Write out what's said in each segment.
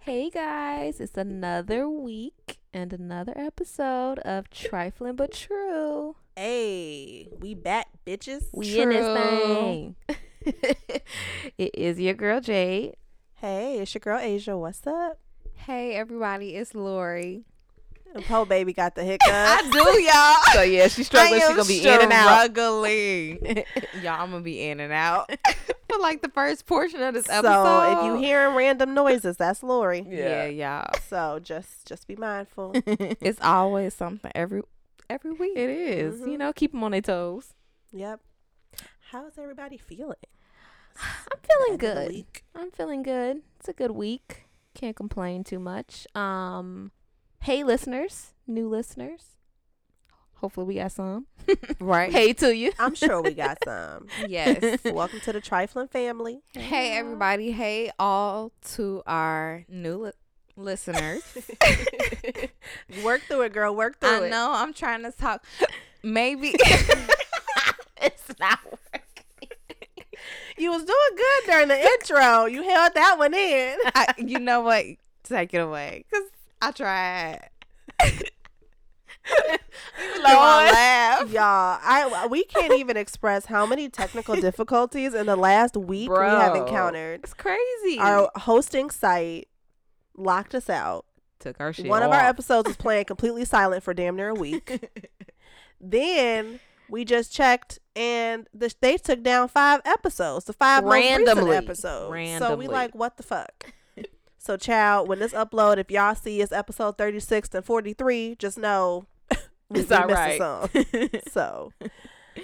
Hey guys, it's another week and another episode of Trifling But True. Hey, we back, bitches. We in this True. thing. it is your girl Jade. Hey, it's your girl Asia. What's up? Hey everybody, it's Lori. And Poe baby got the hiccup. do, y'all. So yeah, she's struggling. She's gonna be in and out. Struggling. y'all, I'm gonna be in and out for like the first portion of this episode. so if you hearing random noises, that's Lori. yeah, y'all, So just just be mindful. it's always something every every week. It is. You Mhm. know, keep them on their toes. yep. How is everybody feeling? I'm feeling End of the good. I'm feeling good. It's a good week. Can't complain too much. Um, hey listeners, new listeners. Hopefully we got some. right? Hey to you. I'm sure we got some. Yes. Welcome to the Trifling family. hey everybody. Hey all to our new li- listeners. Work through it, girl. Work through I it. I know I'm trying to talk. Maybe it's not working. You was doing good during the intro. You held that one in. I, you know what? Take it away, cause I tried. you Lord. laugh. Y'all, I we can't even express how many technical difficulties in the last week we have encountered. It's crazy. Our hosting site locked us out. took our shit. One of our episodes was playing completely silent for damn near a week. then we just checked, and the, they took down five episodes, the five most Randomly. recent episodes. So we Randomly. like, what the fuck? So, child, when this upload, if y'all see it's episode thirty six and forty three, just know we It's all right. so,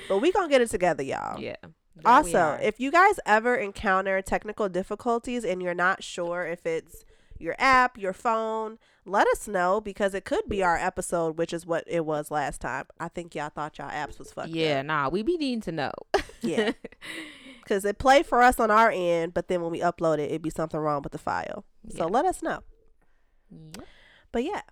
but we gonna get it together, y'all. yeah. we Also, if you guys ever encounter technical difficulties and you're not sure if it's your app, your phone, let us know because it could be our episode, which is what it was last time. I think y'all thought y'all apps was fucked yeah, up. nah, we be needing to know. Yeah. Because it played for us on our end, but then when we upload it, it'd be something wrong with the file. So Yeah. let us know. Yep. But yeah.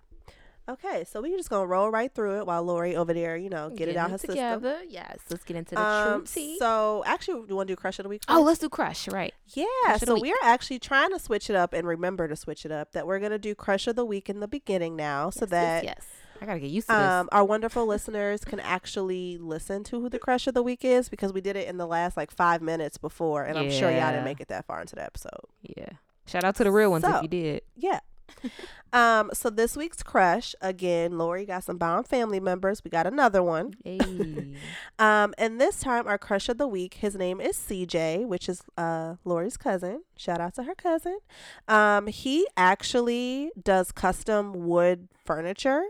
Okay, so we're just gonna roll right through it while Lori over there, you know, get it Getting out her system. together. Yes, let's get into the Um, true tea. so actually, you want to do crush of the week? oh, let's do crush. Right. Yeah, Crush so we are actually trying to switch it up and remember to switch it up. That we're gonna do crush of the week in the beginning now, so Yes, that yes, yes. I gotta get used to um our wonderful listeners can actually listen to who the crush of the week is because we did it in the last like five minutes before, and I'm sure y'all didn't make it that far into the episode. Yeah. Shout out to the real ones So- if you did. Yeah. um. So this week's crush again, Lori got some bound family members. We got another one. Hey. Um, and this time our crush of the week, his name is CJ, which is uh Lori's cousin. Shout out to her cousin. Um, he actually does custom wood furniture.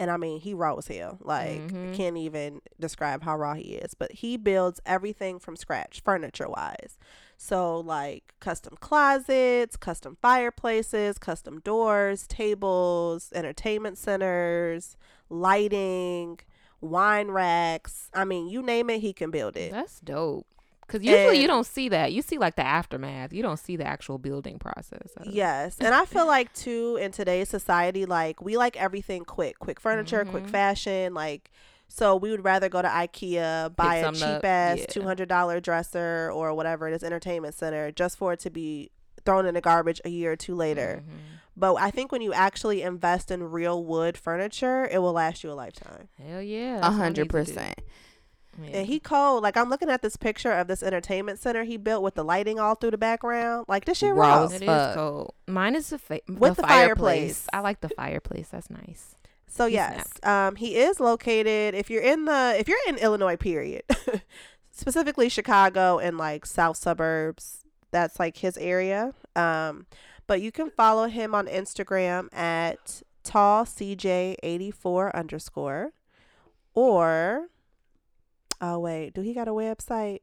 And I mean, he raw as hell. Like, Mhm. can't even describe how raw he is. But he builds everything from scratch, furniture wise. So, like, custom closets, custom fireplaces, custom doors, tables, entertainment centers, lighting, wine racks. I mean, you name it, he can build it. That's dope. Because usually you don't see that. You see like the aftermath. You don't see the actual building process. Yes. And I feel like too in today's society, like we like everything quick. Quick furniture, quick Mhm. fashion, like so we would rather go to IKEA, buy a cheap up, ass yeah. two hundred dollar dresser or whatever it is, entertainment center, just for it to be thrown in the garbage a year or two later. Mhm. But I think when you actually invest in real wood furniture, it will last you a lifetime. Hell yeah. A that's what I hundred need to do. percent. Yeah. And he cold. Like I'm looking at this picture of this entertainment center he built with the lighting all through the background. Like this shit Raw raw. as It is fuck. cold. Mine is the, fa- With the the fireplace. fireplace. I like the fireplace. That's nice. So He yes, um, he is located. If you're in the, if you're in Illinois, period, specifically Chicago and like South suburbs, that's like his area. Um, but you can follow him on Instagram at tall cj eighty four underscore, or oh wait, do he got a website?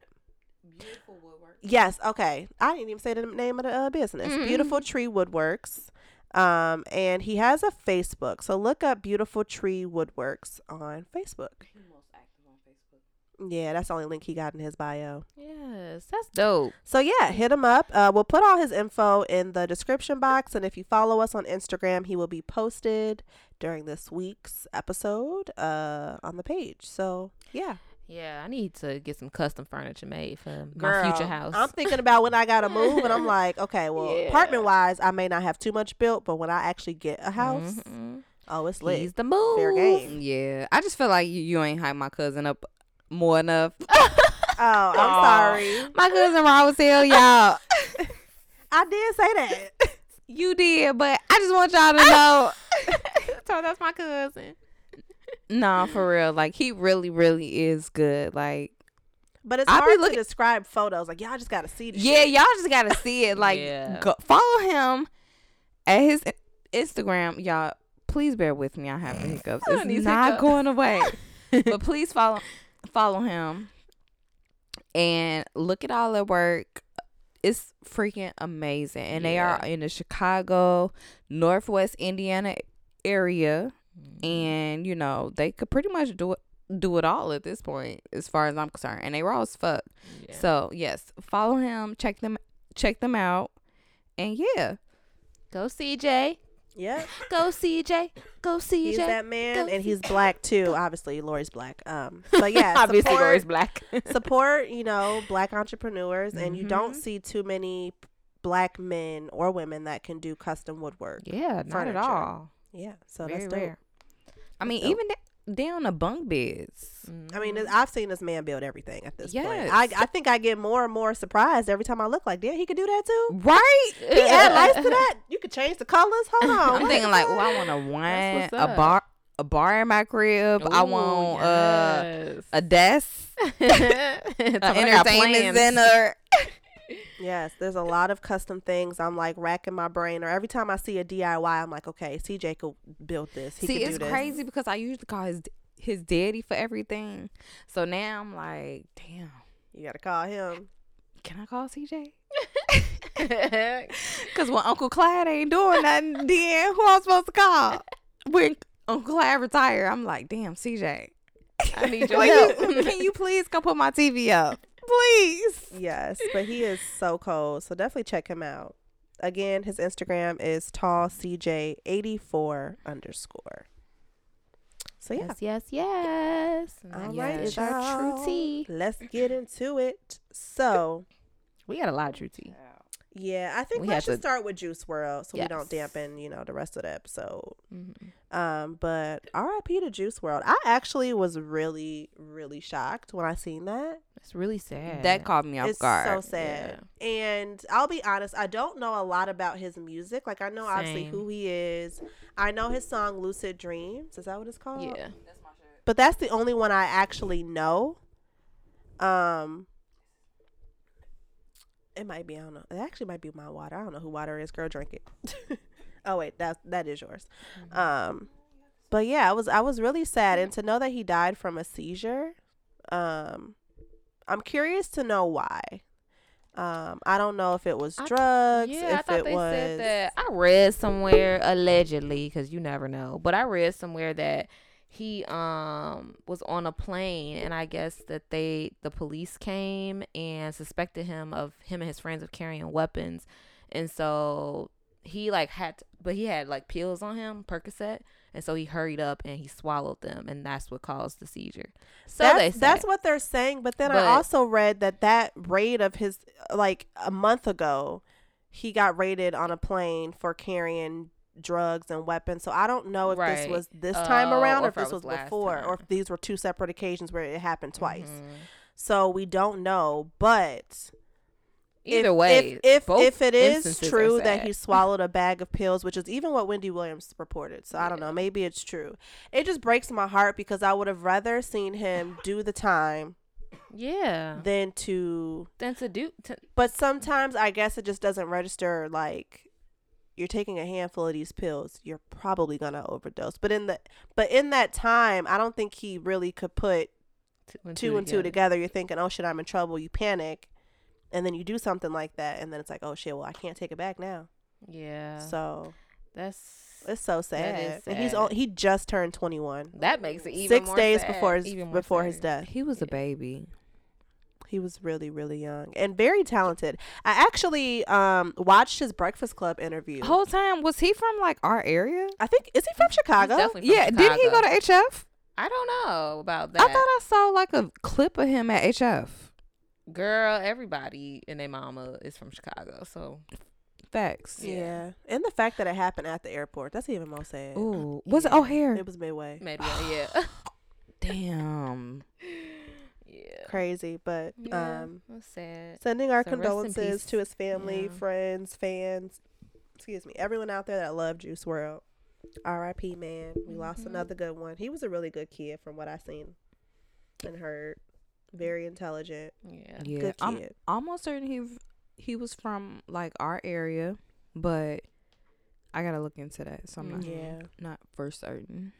Yes. Okay. I didn't even say the name of the uh, business. Mhm. Beautiful Tree Woodworks. Um, and he has a Facebook. So look up Beautiful Tree Woodworks on Facebook. Most active on Facebook. Yeah, that's the only link he got in his bio. Yes, that's dope. So yeah, hit him up. Uh, we'll put all his info in the description box, and if you follow us on Instagram, he will be posted during this week's episode uh, on the page. So yeah, Yeah, I need to get some custom furniture made for Girl, my future house. I'm thinking about when I gotta move, and I'm like, okay, well, Yeah. apartment wise, I may not have too much built, but when I actually get a house, Mhm. oh, it's lit. He's the move. Fair game. Yeah, I just feel like you, you ain't hype my cousin up more enough. Oh, I'm Aw. sorry. my cousin raw as hell, y'all. I did say that. You did, but I just want y'all to know. so that's my cousin. Nah, for real. Like he really, really is good. Like But it's I be hard looking- to describe photos. Like y'all just gotta see the Yeah, shit. y'all just gotta see it. Like, Yeah. go, follow him at his Instagram. Y'all, please bear with me. I have the hiccups. I It's not hiccups. going away. but please follow follow him and look at all their work. It's freaking amazing, and they are in the Chicago, Northwest Indiana area, Mm-hmm. and you know they could pretty much do it do it all at this point, as far as I'm concerned. And they raw as fuck. Yeah. So yes, follow him, check them check them out. And yeah. go CJ. Yep. Go CJ. Go CJ. He's that man, Go and he's black too. Obviously, Lori's black. Um, but yeah, Obviously, support, Lori's black. support. You know, black entrepreneurs, and you don't Mhm. see too many black men or women that can do custom woodwork. Yeah, not Furniture. at all. Yeah, so Very that's dope. rare. I mean, dope. even da- down the bunk beds. I mean. I've seen this man build everything at this point. Yes. I, I think I get more and more surprised every time I look like, damn, he could do that too. Right? He add lights to that. You could change the colors. Hold on. I'm what thinking like, fuck? oh, I want a wine, a bar, a bar in my crib. I Ooh, want uh, a desk, An an entertainment center. Yes, there's a lot of custom things. I'm like racking my brain, or every time I see a DIY, I'm like, okay, CJ could build this. He See, it's do this. crazy because I usually call his his daddy for everything. So now I'm like, damn, You gotta call him. can I call CJ? Because when Uncle Clyde ain't doing nothing, then who I'm supposed to call? When Uncle Clyde retire, I'm like, damn, CJ. I need your help. you- can you please come put my TV up? Please. Yes, but he is so cold. So definitely check him out. Again, his Instagram is tall CJ84 underscore. So yeah, Yes, yes, yes. And All that right, is our y'all. true tea. let's get into it. So We got a lot of true tea. Yeah, I think We we have should to- start with Juice WRLD so we don't dampen, you know, the rest of the episode. Mm-hmm. Um, but R.I.P. to Juice WRLD. I actually was really, really shocked when I seen that. It's really sad. That caught me off it's guard. so sad. And I'll be honest, I don't know a lot about his music. Like I know obviously who he is. I know his song Lucid Dreams. Is that what it's called? Yeah. That's my shirt. but that's the only one I actually know. Um it might be, I don't know. It actually might be my water. I don't know who water is. Girl, drink it. oh wait, that that is yours. Um but yeah, I was I was really sad and to know that he died from a seizure. Um I'm curious to know why. Um I don't know if it was I- drugs, Yeah, I thought it they was said that. I read somewhere allegedly, because you never know, but I read somewhere that he um was on a plane, and I guess that they the police came and suspected him of him and his friends of carrying weapons, and so he like had, to, but he had like pills on him, Percocet, and so he hurried up and he swallowed them, and that's what caused the seizure. So that's, that's what they're saying. But then I also read that that raid of his, like a month ago, he got raided on a plane for carrying drugs and weapons. So I don't know if this was this time Oh, around or if if this was, was before or if these were two separate occasions where it happened twice. Mhm. So we don't know. But Either if, way, if if, if it is true that he swallowed a bag of pills, which is even what Wendy Williams reported, so I don't know, maybe it's true. It just breaks my heart because I would have rather seen him do the time yeah, than to. then to do to, But sometimes I guess it just doesn't register. Like you're taking a handful of these pills, you're probably gonna overdose. But in the but in that time, I don't think he really could put two and two and two together. You're thinking, oh shit, I'm in trouble. You panic, and then you do something like that, and then it's like, oh shit, well I can't take it back now. Yeah, So that's it's so sad. is And he's sad. on, he just turned 21. that makes it even Six more days sad, before his even more before his death. He was a baby. He was really really young and very talented. I actually um watched his Breakfast Club interview. The whole time was he from like our area? I think is he from He's Chicago? definitely from Yeah, didn't he go to HF? I don't know about that. I thought I saw like a clip of him at HF. Girl, everybody and their mama is from Chicago, so Facts. Yeah. Yeah. And the fact that it happened at the airport, that's even more sad. Ooh, was it O'Hare? It was midway. maybe yeah. Damn. yeah. Crazy, but Yeah, um sad. sending our So condolences to his family, Yeah. friends, fans, excuse me, everyone out there that loved Juice WRLD. R.I.P. Man, we lost Mhm. another good one. He was a really good kid from what I seen and heard. Very intelligent, Yeah. Yeah, good I'm almost certain he he was from like our area, but I gotta look into that. So I'm not. Yeah, not for certain.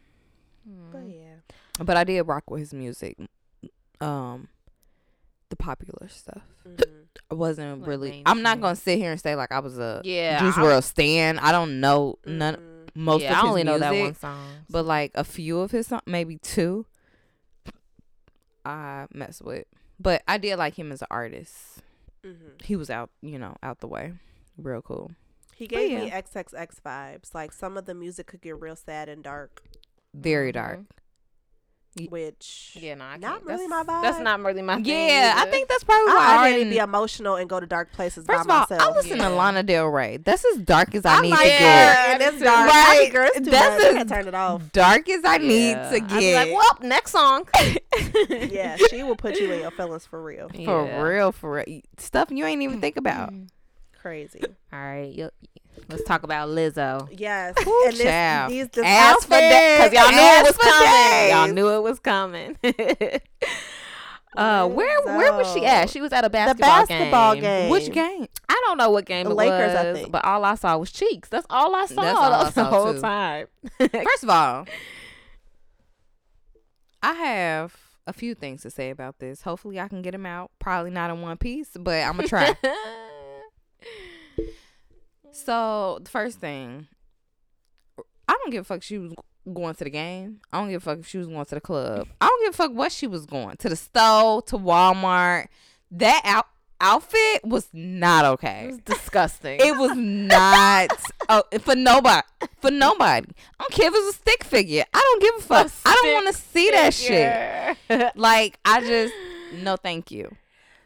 but Mm. yeah, But I did rock with his music. Um, the popular stuff. Mhm. I wasn't Like really. I'm not gonna sit here and say like I was a Yeah. Juice I- World stan. I don't know none Mhm. most yeah, of I his only know that one song. but like a few of his songs, maybe two. I mess with, but I did like him as an artist. Mhm. He was out, you know, out the way, real cool. He gave me. XXX vibes. Like some of the music could get real sad and dark, Very Mhm. dark. Which Yeah, no, I not really my vibe. That's not really my. Yeah, I think that's probably why I, already didn't. be emotional and go to dark places First of all, myself. I listen to Yeah. Lana Del Rey. That's as dark as I, I need like to get. and it's Right. dark. I hate girls too That's much. I as turn it off. Dark as I need Yeah. to get. like, well, next song. Yeah, she will put you in your feelings for real. for real, for real. Stuff you ain't even think about. Mm-hmm. Crazy. All right, let's talk about Lizzo. Yes. Ooh, and this, child. these this Ask for that- Cause y'all knew it was coming. Y'all knew it was coming. uh, where where was she at? She was at a the basketball, basketball game. game. Which game? I don't know what game The it Lakers, I was, think. but all I saw was cheeks. That's all I saw, all I the whole too. time. First of all, I have a few things to say about this. Hopefully, I can get them out. Probably not in one piece, but I'm gonna try. So the first thing, I don't give a fuck. She was going to the game. I don't give a fuck if she was going to the club. I don't give a fuck what she was going to the store, to Walmart. That out outfit was not okay. it was disgusting. It was not oh, for nobody. For nobody. I don't care if it's a stick figure. I don't give a fuck. I don't want to see that shit. shit. Like I just no, thank you.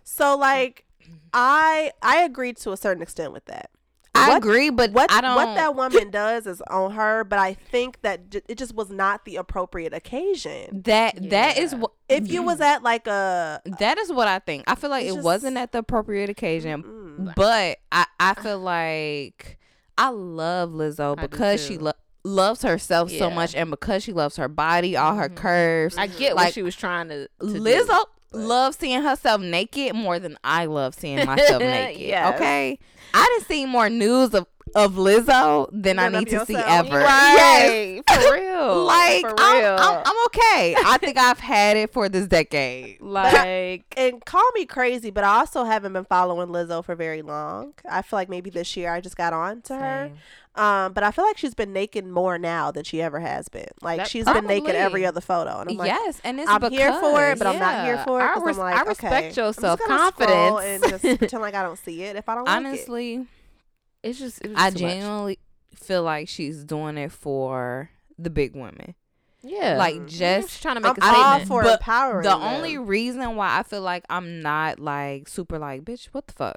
So like, I I agreed to a certain extent with that. I What- agree, but What I don't. what that woman does is on her, but I think that j- it just was not the appropriate occasion. that that is what If you was at like a that is what I think. I feel like it just- wasn't at the appropriate occasion, Mm. but I I feel like I love Lizzo I because she lo- loves herself so much, and because she loves her body, all her Mhm. curves. I get Like, what she was trying to. to do. Lizzo but- loves seeing herself naked more than I love seeing myself naked. Yes. Okay, I didn't see more news of of Lizzo than I Than of need to see yourself. ever. Yes. Right. For real. Like For I'm. I'm, I'm okay. I think I've had it for this decade. like. and call me crazy, but I also haven't been following Lizzo for very long. I feel like maybe this year I just got on to her. Same. Um, but I feel like she's been naked more now than she ever has been. Like That- she's been naked every other photo, and I'm like, yes, and it's I'm because, here for it, but I'm not here for it. I 'cause res- I'm like, I respect okay, your I'm just self-confidence. and just pretend like I don't see it if I don't like it. honestly, It's just. It was I too much. genuinely feel like she's doing it for the big women. Yeah. Like Mhm. just She's trying to make. I'm make a all statement. for But empowering. the them. only reason why I feel like I'm not like super like bitch, what the fuck,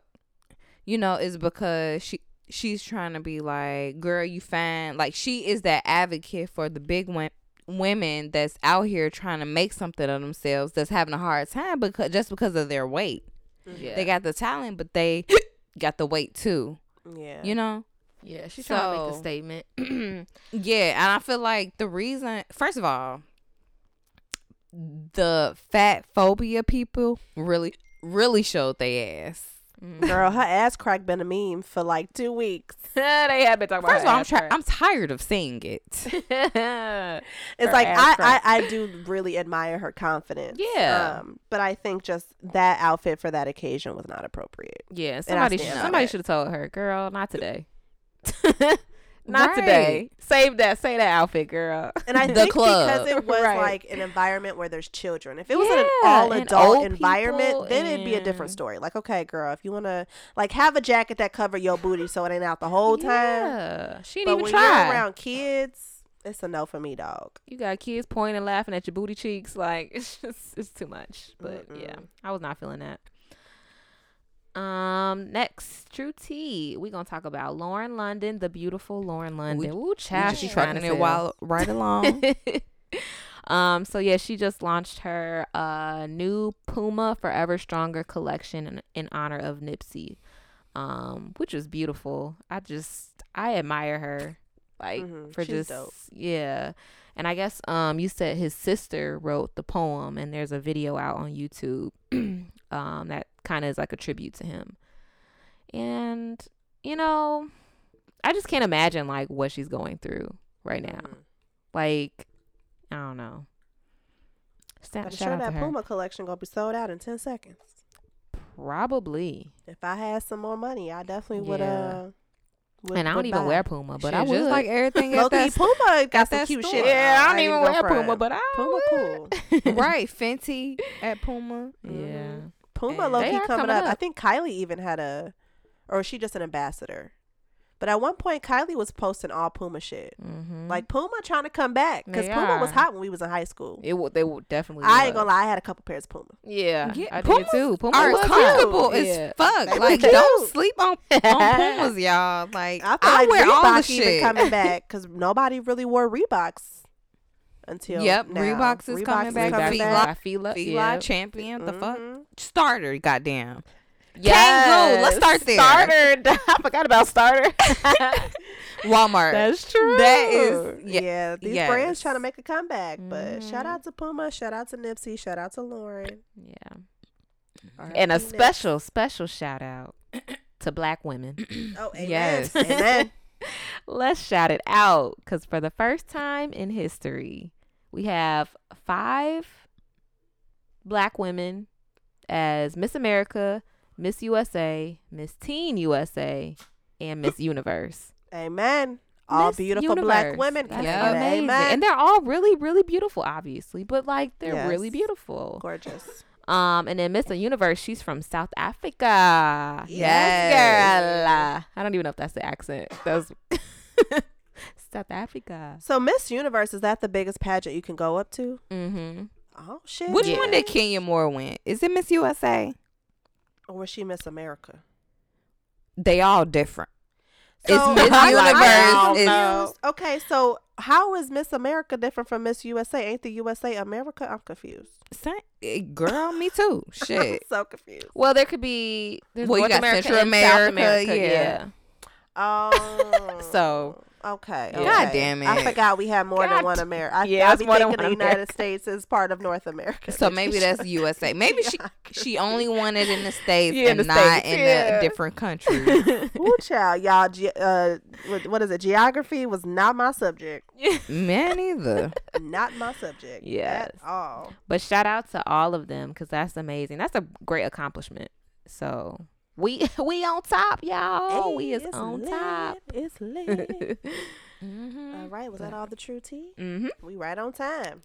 you know, is because she she's trying to be like, girl, you fine. Like she is that advocate for the big one women that's out here trying to make something of themselves that's having a hard time because just because of their weight. Mm-hmm. yeah. They got the talent, but they got the weight too. yeah, You know. Yeah. She's trying to make a statement. Yeah, and I feel like the reason, first of all, the fat phobia people really, really showed their ass. Mm. girl, her ass crack been a meme for like two weeks. they have been talking about. First of all, I'm her try- ass I'm tired of seeing it. It's Her like I, I. I do really admire her confidence. Yeah. Um, but I think just that outfit for that occasion was not appropriate. yeah. Somebody. Should, somebody should have told her, girl, not today. not Right. today. Save that. Say that outfit, girl. And I The think club. because it was Right. like an environment where there's children. If it was an all adult environment, people then it'd be a different story. Like, okay, girl, if you wanna like have a jacket that cover your booty so it ain't out the whole time. Yeah. She But didn't when even try. you're around kids, It's a no for me, dog. You got kids pointing laughing at your booty cheeks. Like it's just it's too much. But yeah, Mm-mm. I was not feeling that. Um, next, True T. We're gonna talk about Lauren London, the beautiful Lauren London. Ooh, We child, just she trying trucking to it while right along. um, so yeah, she just launched her uh new Puma Forever Stronger collection in, in honor of Nipsey, um, which was beautiful. I just I admire her, like Mhm, for she's just dope. yeah. And I guess um you said his sister wrote the poem, and there's a video out on YouTube, um that kind of is like a tribute to him, and you know, I just can't imagine like what she's going through right now. Mhm. Like, I don't know. Sta- I'm sure that. Puma collection gonna be sold out in ten seconds. Probably. If I had some more money, I definitely would. Yeah. Uh, would, and I don't even buy. wear Puma, but Shit, I would. just like everything at Low-key, that Puma got at some that cute store. shit. yeah, I don't ain't even gonna wear. Puma, but I Puma would. cool. right Fenty at Puma. Yeah. Puma And low key coming, coming up. I think Kylie even had a, or is she just an ambassador? But at one point, Kylie was posting all Puma shit. Mm-hmm. Like Puma trying to come back because They Puma was hot when we was in high school. it would. They would definitely. I ain't gonna lie, I had a couple pairs of Puma. Yeah, Yeah, I Pumas did too. Puma Are was hot. comfortable Yeah. as fuck. Like cute. don't sleep on on Pumas, y'all. Like I I, feel like wear all the Reebok even shit. coming back because nobody really wore Reeboks until Yep, now. Reeboks is coming back. Back Feet to lock- my feet lock. Fila Yeah. champion. The fuck Mhm. starter. Goddamn. Yes. Let's start there. Starter. I forgot about starter. Walmart. That's true. That is Yeah, yeah. these yes. brands trying to make a comeback. But shout Mhm. out to Puma, shout out to Nipsey, shout out to Lauren. Yeah. R.I.P. And a Nips. special, special shout out to black women. Oh, amen. Yes. amen. Let's shout it out because for the first time in history, we have five black women as Miss America, Miss USA, Miss Teen USA, and Miss Universe. Amen. All Miss beautiful black women. That's Yeah. I get an amazing. Amen. And they're all really, really beautiful, obviously. But like they're really beautiful. Gorgeous. Um, and then Miss Universe, she's from South Africa. Yes. girl. I don't even know if that's the accent. That was South Africa. So Miss Universe is that the biggest pageant you can go up to? Mm-hmm. Oh shit. Which Yeah. one did Kenya Moore win? Is it Miss USA? Or was she Miss America? They all different. So, It's Miss I'm Universe is- confused. Okay, so how is Miss America different from Miss USA? Ain't the USA America? I'm confused. Sa- eh, Girl, me too. I'm Shit. so confused. Well, there could be there's Well, you North got America Central and South America, America. yeah. Oh. So- Okay. Yeah. okay. God damn it. I forgot we have more God than one America. I, Yeah, I it's be more than thinking the United America. States is part of North America. So maybe that's USA. Maybe she she only won it in the states Yeah, and the not States, in yeah. a different country. Ooh, child, y'all. Ge- uh, what, what is it? Geography was not my subject. Man, either. Not my subject. Yes. At all. But shout out to all of them because that's amazing. That's a great accomplishment. So we we on top, y'all. Hey, we is on lit. top. It's lit. mm-hmm. all right. Was that all the true tea? Mm-hmm. We right on time.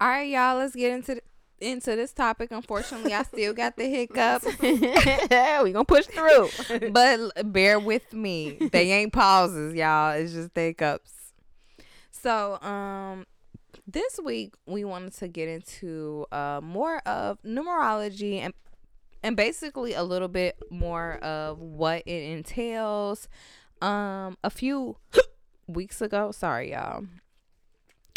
All right, y'all. Let's get into the, into this topic. Unfortunately, I still got the hiccups, we gonna push through. but bear with me. They ain't pauses, y'all. It's just hiccups. So, um, this week we wanted to get into uh more of numerology and and basically a little bit more of what it entails. Um, a few weeks ago, sorry y'all,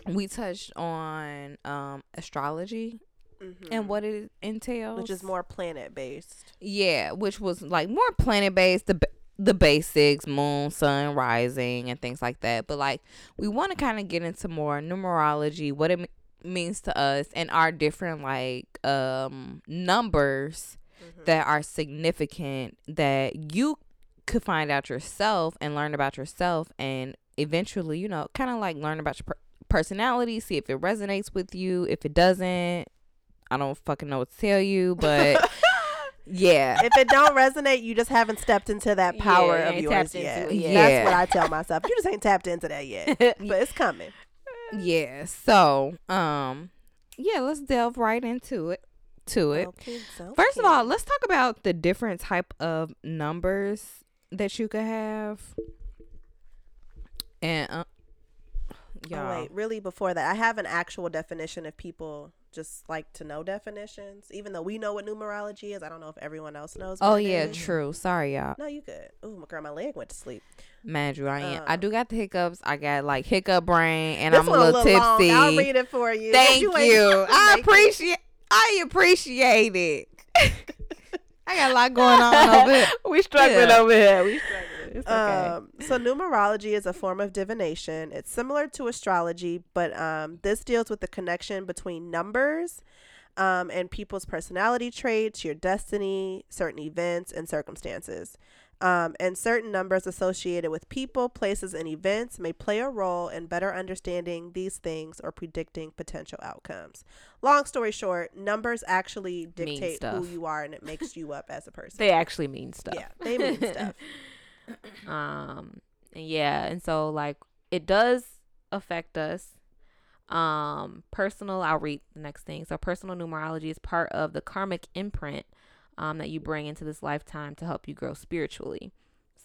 we touched on um astrology and what it entails, Mm-hmm. Which is more planet based. yeah, which was like more planet based, the the basics, moon, sun, rising, and things like that. But like, we want to kind of get into more numerology, what it m- means to us, and our different like um numbers that are significant that you could find out yourself and learn about yourself, and eventually, you know, kind of like learn about your per- personality, see if it resonates with you. If it doesn't, I don't fucking know what to tell you, but. Yeah. if it don't resonate, you just haven't stepped into that power you of yours yet. yet. That's what I tell myself. You just ain't tapped into that yet, but it's coming. Yeah. So, um, yeah, let's delve right into it. To it. Okay, First of all, let's talk about the different type of numbers that you could have. And uh, y'all. Oh wait, really before that, I have an actual definition if people just like to know definitions. Even though we know what numerology is, I don't know if everyone else knows. oh yeah, true. Sorry, y'all. No, you good. Oh my girl, my leg went to sleep. Mad you, I am. I Um, do got the hiccups. I got like hiccup brain, and I'm a little, long. tipsy. I'll read it for you. Thank ain't you. I make it. Appreciate. I appreciate it. I got a lot going on over here. we struggling Yeah. over here. We struggling. It's okay. Um, so numerology is a form of divination. It's similar to astrology, but um, this deals with the connection between numbers um, and people's personality traits, your destiny, certain events, and circumstances. Um, and certain numbers associated with people, places, and events may play a role in better understanding these things or predicting potential outcomes. Long story short, numbers actually dictate who you are and it makes you up as a person. they actually mean stuff. yeah, they mean stuff. um yeah and so like it does affect us um personal i'll read the next thing so personal numerology is part of the karmic imprint um that you bring into this lifetime to help you grow spiritually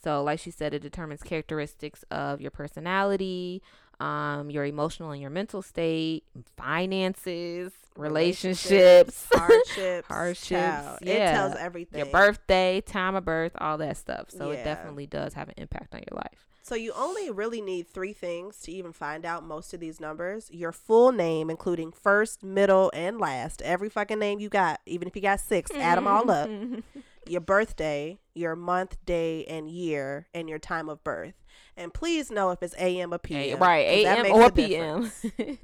so like she said it determines characteristics of your personality um your emotional and your mental state finances relationships hardships, Hardships, child. It yeah. tells everything. your birthday time of birth all that stuff so Yeah. it definitely does have an impact on your life So you only really need three things to even find out most of these numbers: your full name, including first, middle, and last. Every fucking name you got, even if you got six, add them all up. Mm-hmm. Your birthday, your month, day, and year, and your time of birth. And please know if it's AM or PM. right 'cause that am or pm.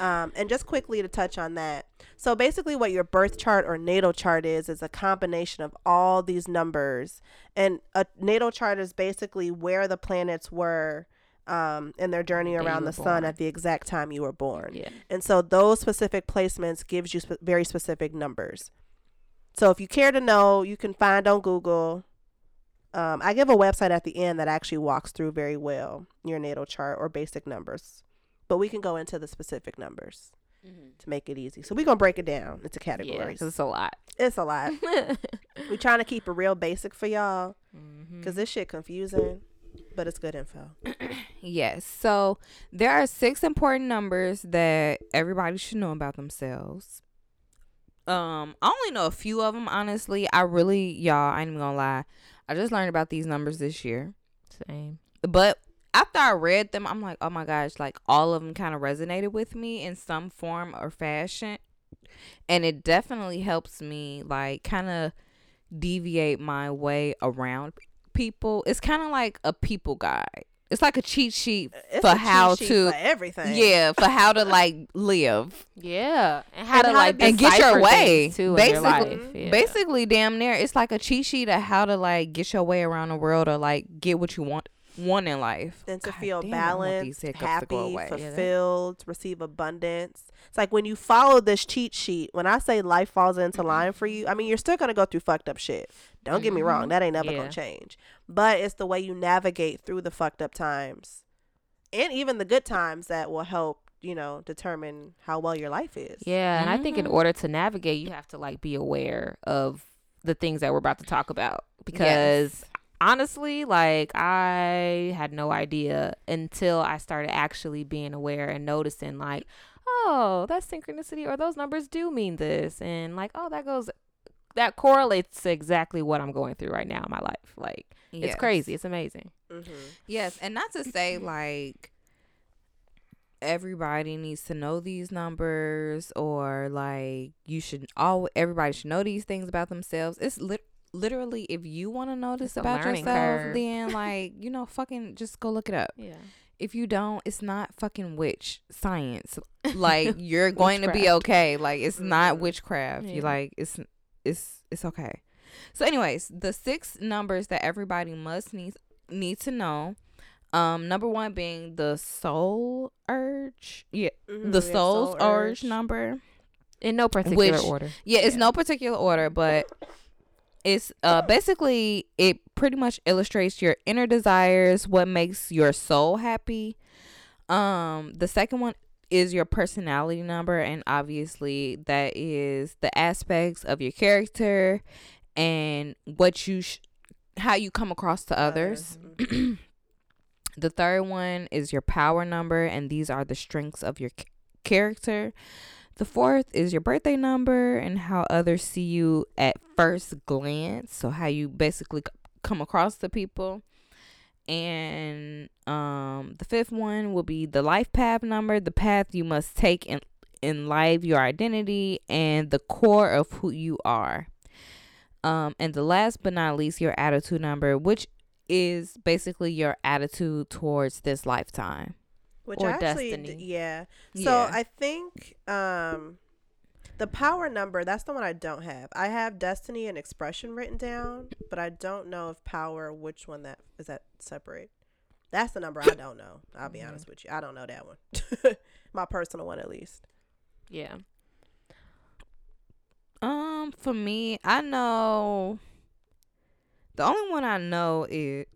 Um, and just quickly to touch on that. So basically, what your birth chart or natal chart is is a combination of all these numbers. And a natal chart is basically where the planets were um, in their journey around the sun at the exact time you were born. yeah And so those specific placements gives you sp- very specific numbers. So if you care to know, you can find on Google. Um, I give a website at the end that actually walks through very well your natal chart or basic numbers, but we can go into the specific numbers to make it easy. So we're gonna break it down into yeah categories. 'cause it's a lot It's a lot. We're trying to keep it real basic for y'all because this shit confusing, but it's good info. Yes. So there are six important numbers that everybody should know about themselves. Um, I only know a few of them. Honestly, I really, y'all, I ain't even gonna lie. I just learned about these numbers this year. same but after I read them, I'm like, oh my gosh, like all of them kind of resonated with me in some form or fashion. And it definitely helps me like kind of deviate my way around people. It's kind of like a people guide. It's like a cheat sheet uh, It's for a cheat how sheet to for everything. yeah, for how to like live. yeah and how And to how like be- And get your way. things, too in your Basically- life. Mm-hmm. Yeah. Basically, damn near it's like a cheat sheet of how to like get your way around the world or like get what you want want in life. and to God feel damn, I want these balanced, happy, away. Yeah, fulfilled, receive abundance. It's like when you follow this cheat sheet, when I say life falls into line for you, I mean, you're still going to go through fucked up shit. Don't get me wrong, Mhm. that ain't never Yeah. going to change. But it's the way you navigate through the fucked up times and even the good times that will help, you know, determine how well your life is. Yeah, and I think in Mhm. order to navigate, you have to like be aware of the things that we're about to talk about because honestly, like I had no idea until I started actually being aware and noticing like, oh, that synchronicity or those numbers do mean this and like, oh, that goes that correlates to exactly what I'm going through right now in my life. Like it's crazy. It's amazing. Mm-hmm. Yes, and not to say like everybody needs to know these numbers or like you should all everybody should know these things about themselves. It's lit- literally if you want to know this about yourself, curve. then like you know, fucking just go look it up. Yeah. If you don't, it's not fucking witch science. Like you're going to be okay. Like it's not Mhm. witchcraft. You Yeah. like it's it's it's okay. So, anyways, the six numbers that everybody must need need to know. Um, number one being the soul urge. Yeah, Mm-hmm. the soul's urge number. In no particular Which- order. Yeah, it's Yeah. no particular order, but it's uh basically it pretty much illustrates your inner desires, what makes your soul happy. Um, the second one is your personality number, and obviously that is the aspects of your character and what you sh- how you come across to others. Mhm. The third one is your power number, and these are the strengths of your c- character. The fourth is your birthday number and how others see you at first glance. So, how you basically come across to people. And um, the fifth one will be the life path number, the path you must take in, in life, your identity, and the core of who you are. Um, and the last but not least, your attitude number, which is basically your attitude towards this lifetime. Which Or I actually, d- destiny. yeah. So I think um, the power number, that's the one I don't have. I have destiny and expression written down, but I don't know if power, which one that is that separate. That's the number I don't know. I'll be Mhm. honest with you. I don't know that one. My personal one, at least. Yeah. Um, for me, I know the only one I know is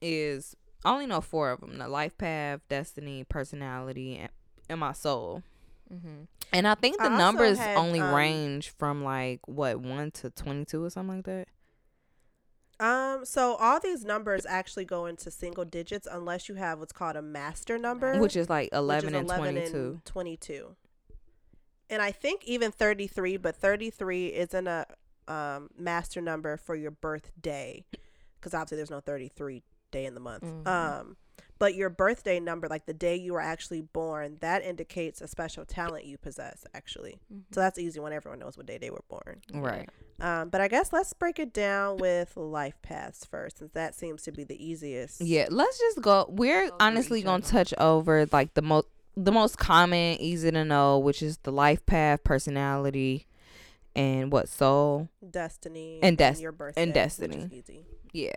is I only know four of them: the life path, destiny, personality, and, and my soul. Mm-hmm. And I think the I numbers had, only um, range from like what one to twenty two or something like that. Um, so all these numbers actually go into single digits unless you have what's called a master number, Which is like which is eleven and 11 twenty two. and 22. And I think even 33, but 33 isn't a um, master number for your birthday because obviously there's no 33 day in the month. Mhm. Um, but your birthday number, like the day you were actually born, that indicates a special talent you possess, actually. So that's easy when everyone knows what day they were born. Right. Um, but I guess let's break it down with life paths first, since that seems to be the easiest. Yeah, let's just go. We're Go honestly gonna touch over like the most the most common, easy to know, which is the life path, personality, and what soul. Destiny And des- your birthday and which is destiny. easy. Yeah.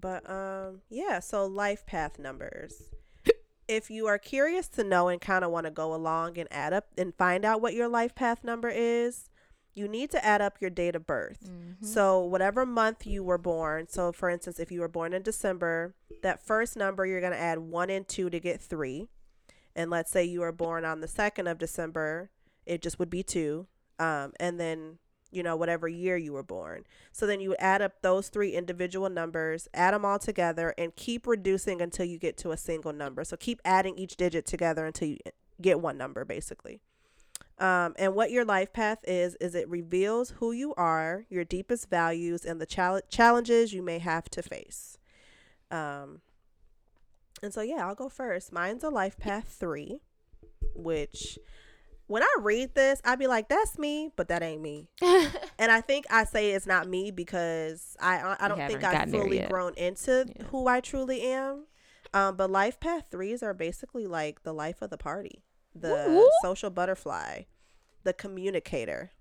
But um yeah, so life path numbers. if you are curious to know and kind of want to go along and add up and find out what your life path number is, you need to add up your date of birth. Mm-hmm. So whatever month you were born, so for instance, if you were born in December, that first number you're going to add 1 and 2 to get 3. And let's say you were born on the 2nd of December, it just would be 2. Um and then you know whatever year you were born. So then you would add up those three individual numbers, add them all together and keep reducing until you get to a single number. So keep adding each digit together until you get one number basically. Um, and what your life path is, is it reveals who you are, your deepest values, and the chal- challenges you may have to face. Um, and so, yeah, I'll go first. Mine's a life path three, which when I read this, I'd be like, that's me, but that ain't me. And I think I say it's not me because I I don't think I've fully grown into Yeah. who I truly am. Um, but life path threes are basically like the life of the party, the Woo-woo. social butterfly, the communicator,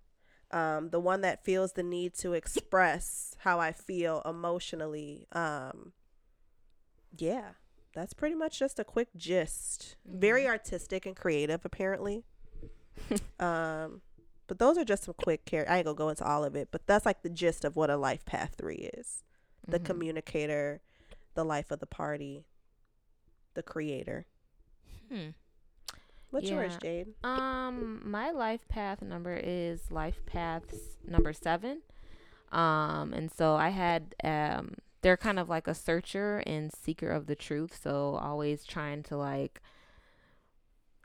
um, the one that feels the need to express how I feel emotionally. Um, yeah, that's pretty much just a quick gist. Very Mm-hmm. artistic and creative, apparently. um, but those are just some quick care. I ain't gonna go into all of it, but that's like the gist of what a life path three is: the Mhm. communicator, the life of the party, the creator. Hmm. What's yours, Jade? Um, my life path number is life paths number seven. Um, and so I had um, they're kind of like a searcher and seeker of the truth. So always trying to like,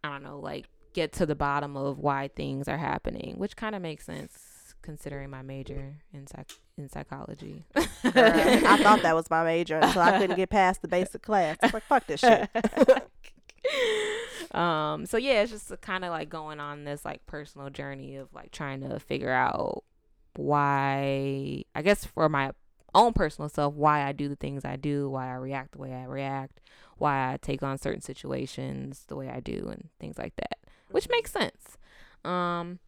I don't know, like get to the bottom of why things are happening, which kind of makes sense considering my major in psych in psychology. Girl, I thought that was my major until I couldn't get past the basic class. I was like, fuck this shit. um so yeah it's just kind of like going on this like personal journey of like trying to figure out why i guess for my own personal self why i do the things i do why i react the way i react why i take on certain situations the way i do and things like that which makes sense um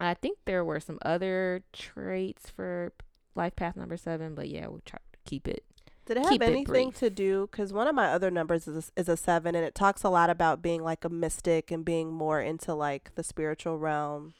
i think there were some other traits for life path number seven but yeah we'll try to keep it Did it have Keep it anything to do? Because one of my other numbers is a, is a seven, and it talks a lot about being like a mystic and being more into like the spiritual realm.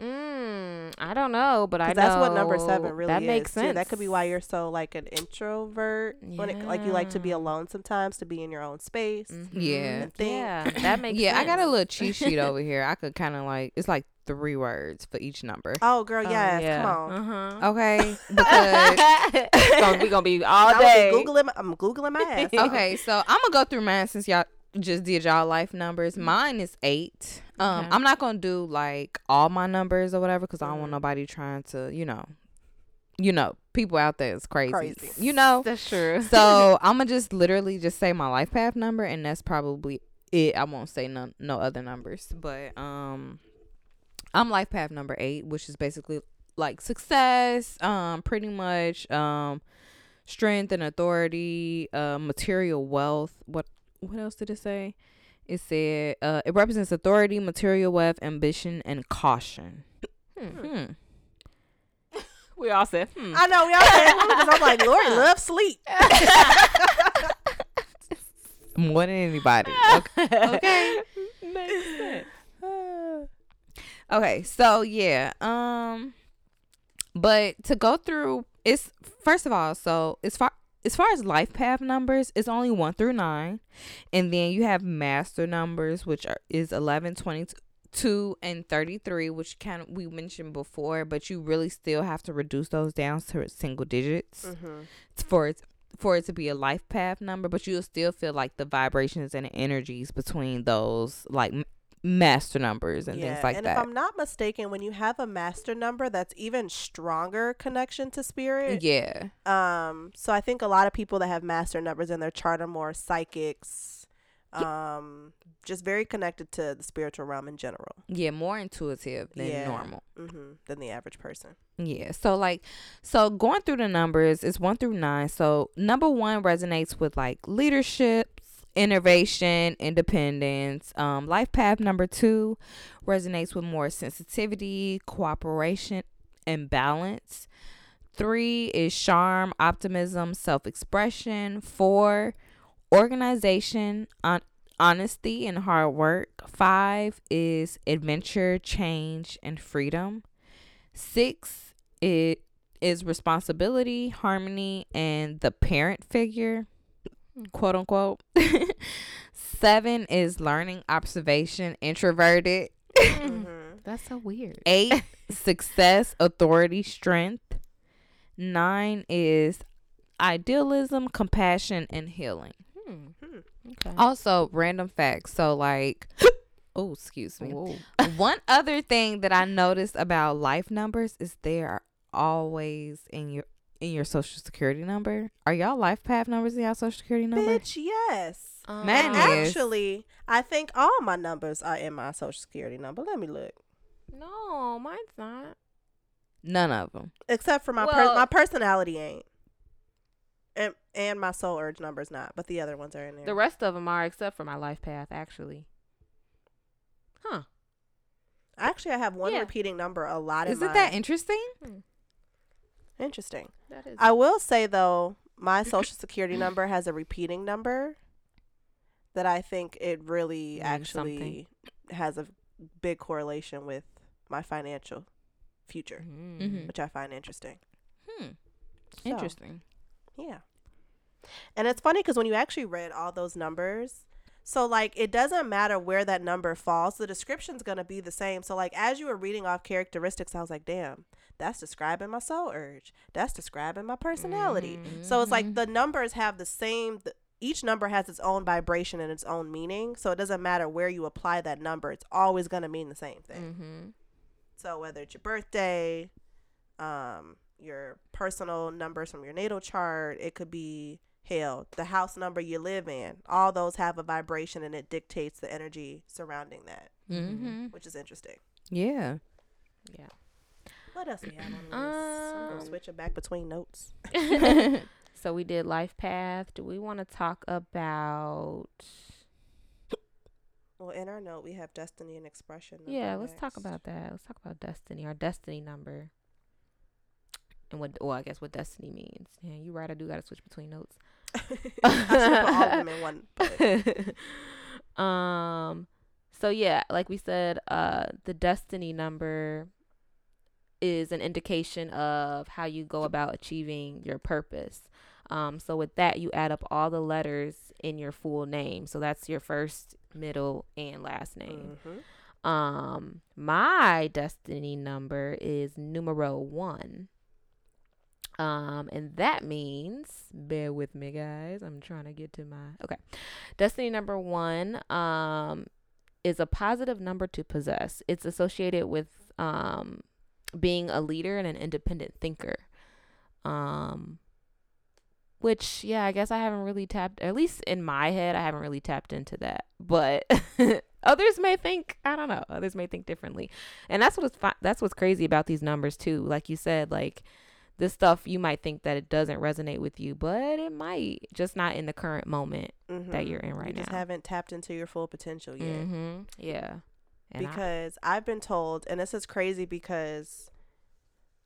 Mm, I don't know, but I 'Cause know that's what number seven really that is. makes too. sense. That could be why you're so like an introvert. When it, like you like to be alone sometimes, to be in your own space. Mhm. Yeah. And think. yeah, that makes yeah, sense. I got a little cheat sheet over here. I could kind of like it's like three words for each number. Oh, girl, Oh, yes. yeah. Come on. Uh-huh. Okay, because It's gonna, we gonna be all day. was googling. I'm googling my ass. okay, so I'm gonna go through mine since y'all just did y'all life numbers. Mine is eight. Um, Okay. I'm not gonna do like all my numbers or whatever because I don't want Mhm. nobody trying to, you know, you know, people out there is crazy. Crazy. You know, That's true. so I'm gonna just literally just say my life path number, and that's probably it. I won't say no no other numbers, but um, I'm life path number eight, which is basically like success, um, pretty much um, strength and authority, uh, material wealth. What what else did it say? It said uh, it represents authority, material wealth, ambition, and caution. Hmm. Hmm. We all said, hmm. I know we all said because I'm like, Lori love sleep. More than anybody. Okay. okay. Makes sense. Okay, so yeah, um but to go through it's first of all, so as far as far as life path numbers, it's only 1 through 9. And then you have master numbers which are is 11, 22 and 33, which kind of we mentioned before, but you really still have to reduce those down to single digits Mm-hmm. for it for it to be a life path number, but you'll still feel like the vibrations and the energies between those like master numbers and things like and that. And if I'm not mistaken, when you have a master number, that's even stronger connection to spirit. yeah. Um, so I think a lot of people that have master numbers in their chart are more psychics, um, just very connected to the spiritual realm in general. Yeah, more intuitive than Yeah. normal. hmm than the average person. Yeah. So like so going through the numbers is 1 through 9. So number 1 resonates with like leadership, innovation, independence. Um life path number 2 resonates with more sensitivity, cooperation, and balance. 3 is charm, optimism, self-expression. 4 organization, on honesty and hard work. 5 is adventure, change, and freedom. Six it is responsibility, harmony, and the parent figure, quote unquote. Seven is learning, observation, introverted. hmm That's so weird. Eight, success, authority, strength. Nine is idealism, compassion, and healing. Hmm. Hmm. Okay. Also, random facts. So, like, oh, excuse me. Whoa. One other thing that I noticed about life numbers is they are always in your in your social security number. Are y'all life path numbers in y'all social security number? Bitch, yes. Um, Man And is- actually, I think all my numbers are in my social security number. Let me look. No, mine's not. None of them. Except for my per- my personality ain't. And and my soul urge number's not, but the other ones are in there. The rest of them are, except for my life path, actually. Huh. Actually, I have one Yeah. repeating number a lot in Isn't my that interesting? Hmm. Interesting. That is. I will say though, my social security number has a repeating number that I think it really Means actually has a big correlation with my financial future, Mm. Mhm. which I find interesting. Hmm. So, Interesting. Yeah. And it's funny because when you actually read all those numbers, so like it doesn't matter where that number falls, the description's gonna be the same. So like as you were reading off characteristics, I was like, damn, that's describing my soul urge. That's describing my personality. So it's like the numbers have the same. th- each number has its own vibration and its own meaning. So it doesn't matter where you apply that number; it's always gonna mean the same thing. Mm-hmm. So whether it's your birthday, um, your personal numbers from your natal chart, it could be hell, the house number you live in. All those have a vibration and it dictates the energy surrounding that, Mm-hmm. which is interesting. Yeah. Yeah. What else we have on the list? I'm gonna Um, switch it back between notes. so we did life path. Do we want to talk about? Well, in our note we have destiny and expression. Yeah, let's talk about that. Let's talk about destiny. Our destiny number. And what? Well, I guess what destiny means. Yeah, you're right. I do got to switch between notes. I put all of them in one. But um so yeah like we said uh the destiny number is an indication of how you go about achieving your purpose um so with that you add up all the letters in your full name so that's your first middle and last name Mhm. Um, my destiny number is numero one. Um, and that means, bear with me, guys. I'm trying to get to my okay. Destiny number one, um, is a positive number to possess. It's associated with um being a leader and an independent thinker. Um, which yeah, I guess I haven't really tapped. At least in my head, I haven't really tapped into that. But others may think I don't know. Others may think differently, and that's what's fi- that's what's crazy about these numbers too. Like you said, like this stuff you might think that it doesn't resonate with you, but it might just not in the current moment Mhm. that you're in right now. you just haven't tapped into your full potential yet. Mm-hmm. Yeah. And because I've been told, and this is crazy because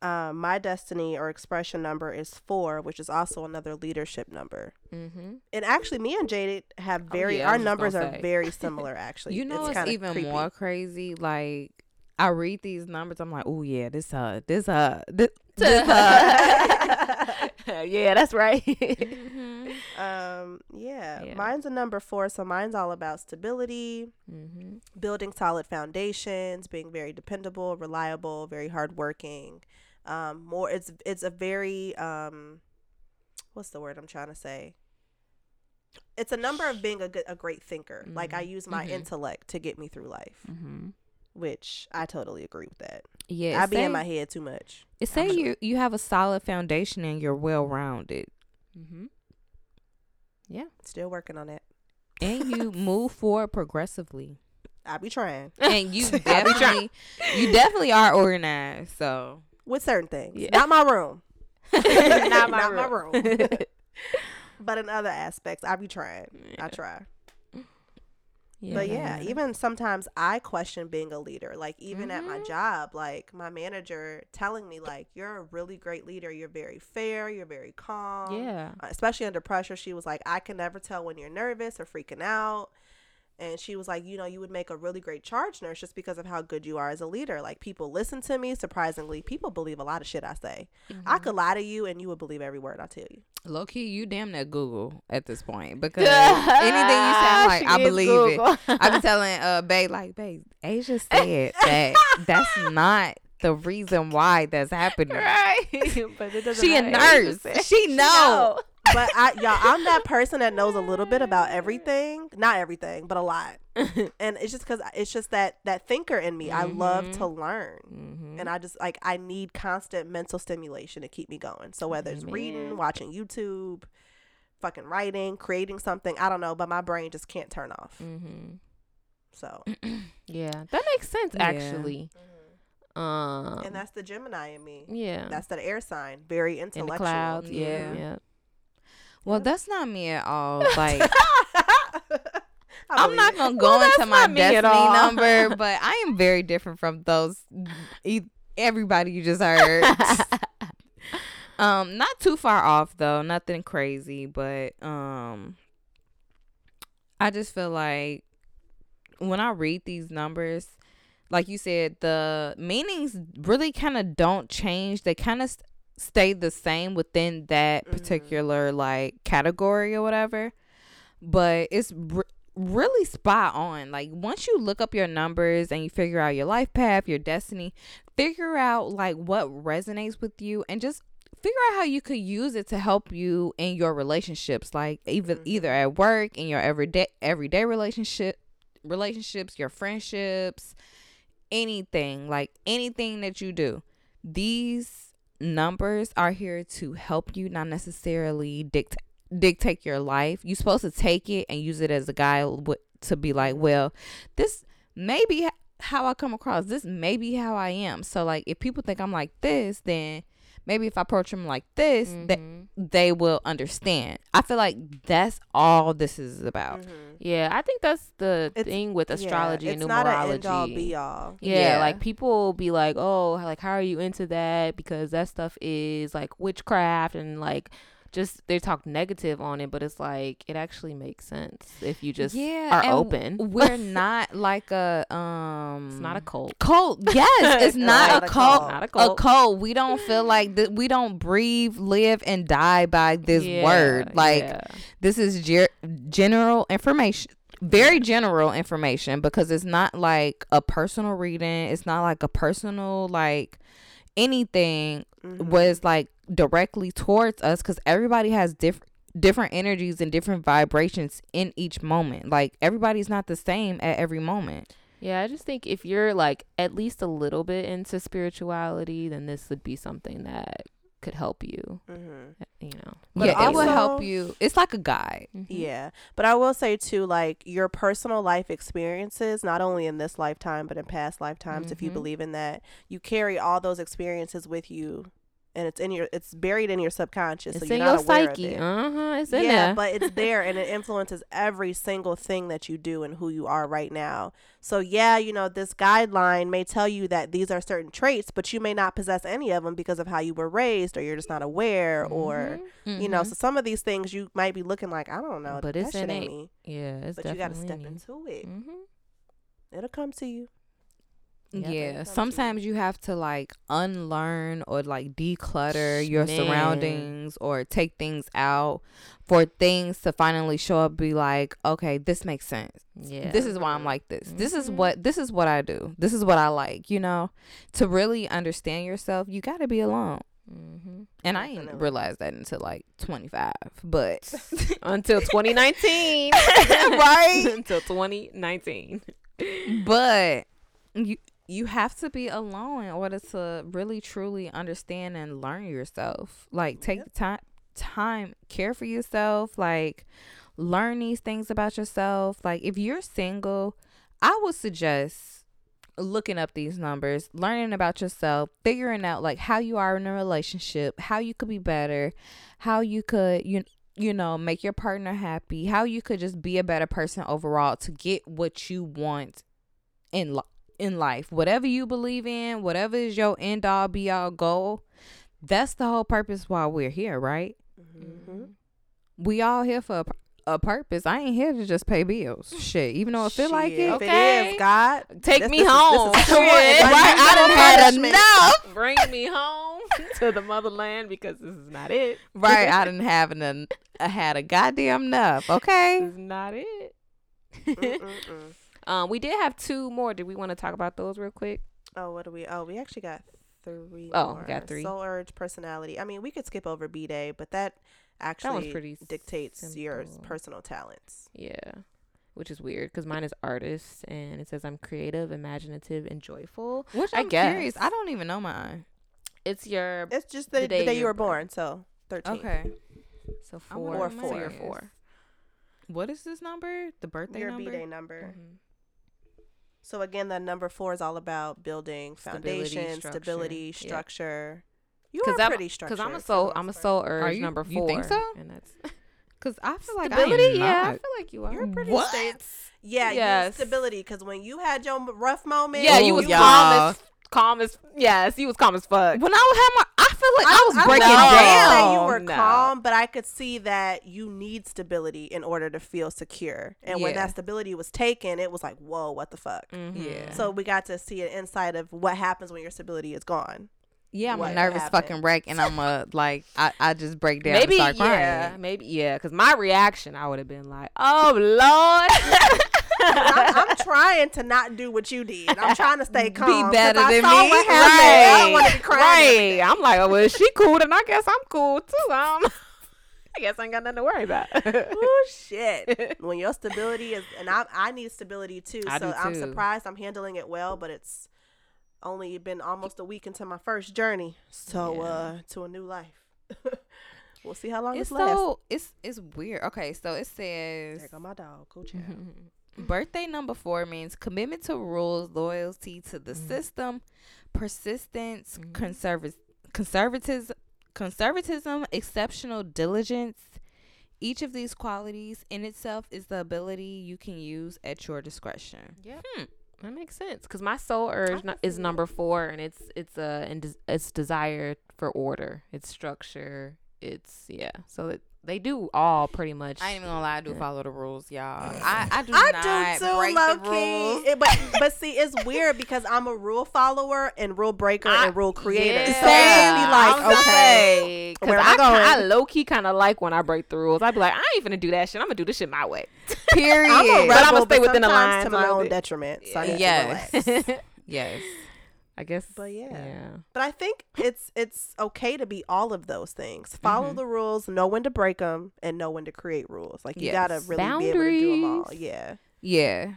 um, my destiny or expression number is four, which is also another leadership number. mm-hmm. And actually, me and Jaded have Oh, very yeah, our numbers are say. very similar. Actually, You know it's kinda even creepy. more crazy? Like I read these numbers, I'm like, oh yeah, this uh, this uh, this, this uh. yeah, that's right. Mhm. Um, yeah, Yeah. mine's a number four, so mine's all about stability, mm-hmm. building solid foundations, being very dependable, reliable, very hardworking. Um, more it's it's a very um, what's the word I'm trying to say? It's a number of being a good, a great thinker. Like I Mhm. use my Mhm. intellect to get me through life, Mm-hmm. Which I totally agree with that. Yeah, I be say, in my head too much. It say actually. you you have a solid foundation and you're well rounded, Mm-hmm. Yeah, still working on it. and you move forward progressively, I be trying and you definitely you definitely are organized. So with certain things. Yeah. Not my room. Not my Not my room. room. but in other aspects, I be trying. I try. But yeah, even sometimes I question being a leader. Like even at my Mhm. job, like my manager telling me like you're a really great leader. You're very fair, you're very calm. yeah. Especially under pressure, she was like I can never tell when you're nervous or freaking out. And she was like, you know, you would make a really great charge nurse just because of how good you are as a leader. Like people listen to me. Surprisingly, people believe a lot of shit I say. I Mm-hmm. could lie to you and you would believe every word I tell you. low key, you damn near Google at this point because anything you sound like, She I believe Google. it. I be telling uh Babe like, Babe, Asia said that that's not the reason why that's happening. right. but it doesn't She a nurse. She She know. But I, y'all, I'm that person that knows a little bit about everything. Not everything, but a lot. And it's just because it's just that that thinker in me. I love to learn. Mm-hmm. And I just like I need constant mental stimulation to keep me going. So whether it's reading, watching YouTube, fucking writing, creating something, I don't know, but my brain just can't turn off. mm-hmm. So Yeah, that makes sense Yeah. actually. Um, and that's the Gemini in me. yeah, That's that air sign, very in the intellectual. clouds. Yeah, Yeah. yeah. Well, that's not me at all. Like I'm not gonna go that's into my not me at destiny number, but I am very different from those. e- Everybody you just heard. um, not too far off though. Nothing crazy, but um, I just feel like when I read these numbers, like you said, the meanings really kind of don't change. They kind of st- stay the same within that Mhm. particular like category or whatever. But it's r- really spot on. Like once you look up your numbers and you figure out your life path, your destiny, figure out like what resonates with you and just figure out how you could use it to help you in your relationships like even Mhm. either at work in your everyday everyday relationship relationships your friendships anything like anything that you do these numbers are here to help you not necessarily dict- dictate your life. You're supposed to take it and use it as a guide to be like well this may be how i come across. This may be how i am. So like if people think i'm like this then maybe if i approach them like this that Mhm. they will understand i feel like that's all this is about Mhm. Yeah, I think that's the It's- thing with Yeah, astrology it's and not numerology. an end all be all. Yeah, Yeah. like people be like, "Oh, like how are you into that?" Because that stuff is like witchcraft and like just they talk negative on it, but it's like it actually makes sense if you just yeah are open. we're not like a um It's not a cult. cult yes it's not, Not a a cult cult. Not a cult. a cult. cult we don't feel like that we don't breathe live and die by this Yeah, word like yeah. this is ger- general information very general information because it's not like a personal reading. It's not like a personal like anything Mhm. was like directly towards us because everybody has different different energies and different vibrations in each moment. Like everybody's not the same at every moment. Yeah, I just think if you're like at least a little bit into spirituality, then this would be something that could help you. Mhm. You know. But yeah, it will help you. It's like a guide. Mhm. Yeah. But I will say too, like your personal life experiences, not only in this lifetime, but in past lifetimes, if you Mhm. believe in that, you carry all those experiences with you and it's in your it's buried in your subconscious. It's so in your psyche. Uh huh. It's in yeah, there. but it's there and it influences every single thing that you do and who you are right now. So yeah, you know, this guideline may tell you that these are certain traits, but you may not possess any of them because of how you were raised or you're just not aware or Mhm. you know, so some of these things you might be looking like, I don't know, But that it's innate. me. yeah, it's But you got to step in into it. Mhm. It'll come to you. Yeah, you. sometimes you have to like unlearn or like declutter your Man. surroundings or take things out for things to finally show up be like, okay, this makes sense. Yeah. This is why I'm like this. This is Mhm. what this is what I do. This is what I like, you know? To really understand yourself, you got to be alone. hmm And I didn't realize that until like 25. But Until 2019. Right? Until 2019. but you you have to be alone in order to really truly understand and learn yourself like take Yep. time time care for yourself like learn these things about yourself like if you're single i would suggest looking up these numbers learning about yourself figuring out like how you are in a relationship how you could be better how you could you you know make your partner happy how you could just be a better person overall to get what you want in li- in life whatever you believe in whatever is your end all be all goal that's the whole purpose why we're here right Mm-hmm. we all here for a, a purpose i ain't here to just pay bills shit even though i feel like Shit, it If Okay. it is, God, Take this- me this is- this home. is short. Right, I done had enough. Bring me home to the motherland because this is not it. right i didn't have an i had a goddamn enough Okay. This is not it. Mm-mm-mm. Um, we did have two more. Did we want to talk about those real quick? Oh, what do we? Oh, we actually got three. Oh, more. got three. Soul urge, personality. I mean, we could skip over B day, but that actually pretty dictates your personal talents. Yeah. Which is weird because mine is artist and it says I'm creative, imaginative, and joyful. which I i'm curious guess. i don't even know mine It's your It's just the, The the day day, you were born, so thirteen. okay so I four wonder Or what four. mine Or is. four. what is this number the birthday Your number B day number. Mhm. So again, the number four is all about building Stability, foundation, structure. stability, Yep. structure. You are I'm, pretty structured. Cause I'm a soul. I'm a soul urge you- number you think so? And that's because i feel like stability. I am yeah, I feel like you are. You're pretty What? sta- Yeah, Yes. yes. stability. Because when you had your rough moment, Yeah, you was y'all. calm as calm as yes, you was calm as fuck. when I had my, I feel like I, was I'm breaking not down. saying you were No. calm, but I could see that you need stability in order to feel secure. And when that stability was taken, it was like, whoa, what the fuck? Mhm. Yeah. So we got to see an insight of what happens when your stability is gone. Yeah, I'm what a nervous happened. fucking wreck, and I'm a like I, I just break down maybe and start yeah, maybe yeah. Cause my reaction, I would have been like, "Oh Lord." I'm, I'm trying to not do what you did. I'm trying to stay calm. 'cause better than me. What happened. I don't want to be right. day. I'm like, oh, well, she cool, then I guess I'm cool too. Um, I guess I ain't got nothing to worry about. Oh shit! When your stability is, and I, I need stability too. I so do I'm surprised I'm handling it well, but it's only been almost a week into my first journey, so Yeah. uh, to a new life. we'll see how long It's this lasts. so it's it's weird. Okay, so it says There go my dog. Go child. Birthday number four means commitment to rules, loyalty to the Mhm. system, persistence, Mhm. conserv- conservatism, conservatism, exceptional diligence. Each of these qualities in itself is the ability you can use at your discretion. Yep. Hmm. That makes sense because my soul urge nu- is number four, and it's it's a and des- it's desire for order, it's structure, it's yeah. So it, they do all pretty much. I ain't even gonna lie, I do follow the rules, y'all. I, I do I not do too, break low the rules. key. It- but but see, it's weird because I'm a rule follower and rule breaker I- and rule creator. Yeah. So it'd be like, I'm okay, saying, 'cause where I, I going? I low key kind of like when I break the rules. I'd be like, I ain't gonna do that shit. I'm gonna do this shit my way. Period. I'm a But I'ma rebel, stay within the lines to my own bit. detriment. So I need to yes. relax. yes. I guess. But yeah. Yeah. But I think it's it's okay to be all of those things. Follow Mhm. the rules, know when to break them, and know when to create rules. Like you Yes. gotta really be able to do them all. Boundaries. Yeah. Yeah.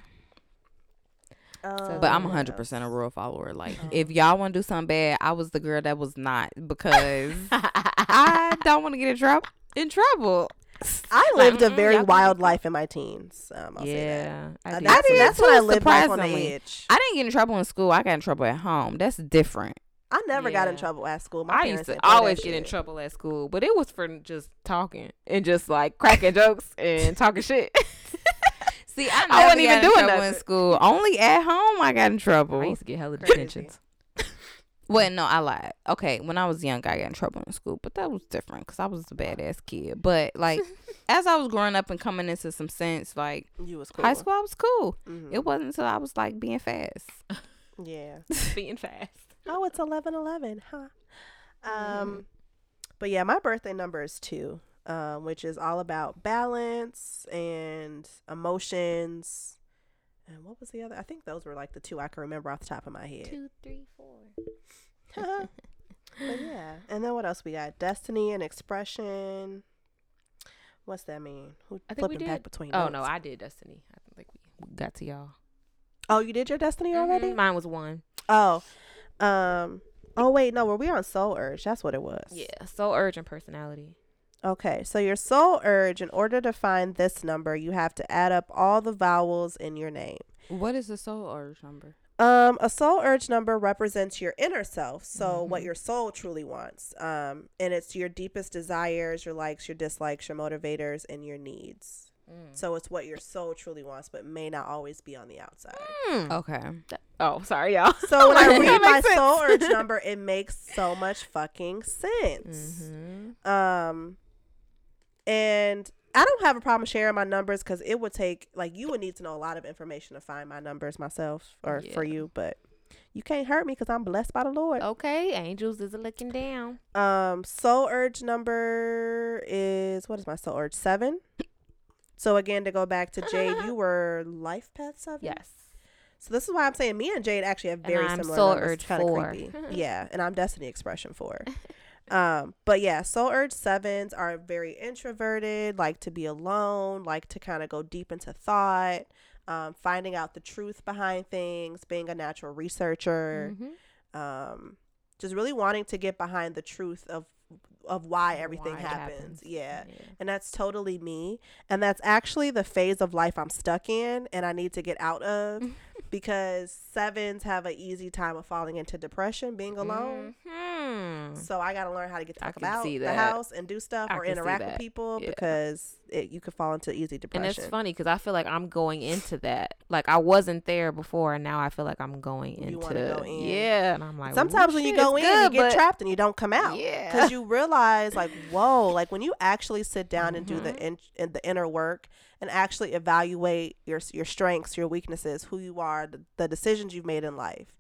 Um, But I'm what 100 percent a else? rule follower. Like, Oh. if y'all want to do something bad, I was the girl that was not because I don't want to get in trouble. In trouble. I Like, lived a very wild life in my teens. Um, I'll say that. yeah. Uh, I did. That's, did that's too, when I lived life on the edge. I didn't get in trouble in school. I got in trouble at home. That's different. I never got in trouble at school. My I parents used to that always get in trouble at school, but it was for just talking and just like cracking jokes and talking shit. See, I, I wasn't even doing trouble in school. Only at home I got in trouble. I used to get hella detentions. Well, no, I lied. Okay, when I was young, I got in trouble in school, but that was different because I was a badass kid. But like, as I was growing up and coming into some sense, like You was cool. high school, I was cool. Mhm. It wasn't until I was like being fast. Yeah. Being fast. Oh, it's eleven eleven, huh? Mm-hmm. Um, but yeah, my birthday number is two, um, which is all about balance and emotions. And what was the other? I think those were like the two I can remember off the top of my head. Two, three, four. but yeah, and then what else we got? Destiny and expression. What's that mean? Who I think we flipping back did. between? Oh notes? no, I did Destiny. I think we got to y'all. Oh, you did your destiny already? Mhm, Mine was one. Oh, um. Oh wait, no, were we on Soul Urge? That's what it was. Yeah. Soul Urge and personality. Okay, so your soul urge, in order to find this number, you have to add up all the vowels in your name. What is the soul urge number? Um, a soul urge number represents your inner self, so what Mhm. your soul truly wants. Um, and it's your deepest desires, your likes, your dislikes, your motivators, and your needs. So it's what your soul truly wants, but may not always be on the outside. Mm. Okay. Oh, sorry, y'all. So when I read my sense. soul urge number, it makes so much fucking sense. Mm-hmm. Um, and I don't have a problem sharing my numbers because it would take like you would need to know a lot of information to find my numbers myself or for you, but you can't hurt me because I'm blessed by the Lord. Okay, angels is looking down. Um, soul urge number is what is my soul urge seven? So again, to go back to Jade, you were life path seven. Yes. So this is why I'm saying me and Jade actually have And very I'm similar soul numbers. urge Kind of four. creepy. yeah, and I'm destiny expression four. um, but yeah, soul urge sevens are very introverted, like to be alone, like to kind of go deep into thought, um, finding out the truth behind things, being a natural researcher, Mhm. um, just really wanting to get behind the truth of of why everything Why it happens. Yeah. yeah. And that's totally me. And that's actually the phase of life I'm stuck in and I need to get out of because sevens have an easy time of falling into depression, being alone. Mhm. So I got to learn how to get the I fuck can about the house and do stuff I or interact with people Yeah. because it, you could fall into easy depression. And it's funny because I feel like I'm going into that. Like I wasn't there before, and now I feel like I'm going You into. go in. Yeah, and I'm like, Sometimes when you go in, good, you get trapped and you don't come out. Yeah. because you realize like whoa like when you actually sit down and do the Mhm. in, in the inner work and actually evaluate your your strengths your weaknesses who you are the, the decisions you've made in life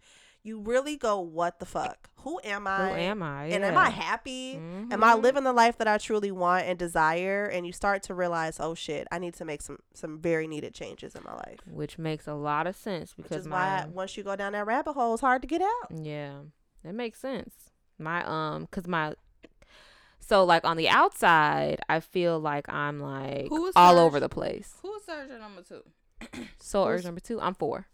you really go what the fuck who am i Who am I? and am i Yeah. happy am i Mhm. living the life that i truly want and desire and you start to realize oh shit i need to make some some very needed changes in my life Which makes a lot of sense which because is my why once you go down that rabbit hole it's hard to get out Yeah, that makes sense. My um, cause my so like on the outside, I feel like I'm like Who is soul urge? over the place. Who's surgeon number two? So urge number two, I'm four.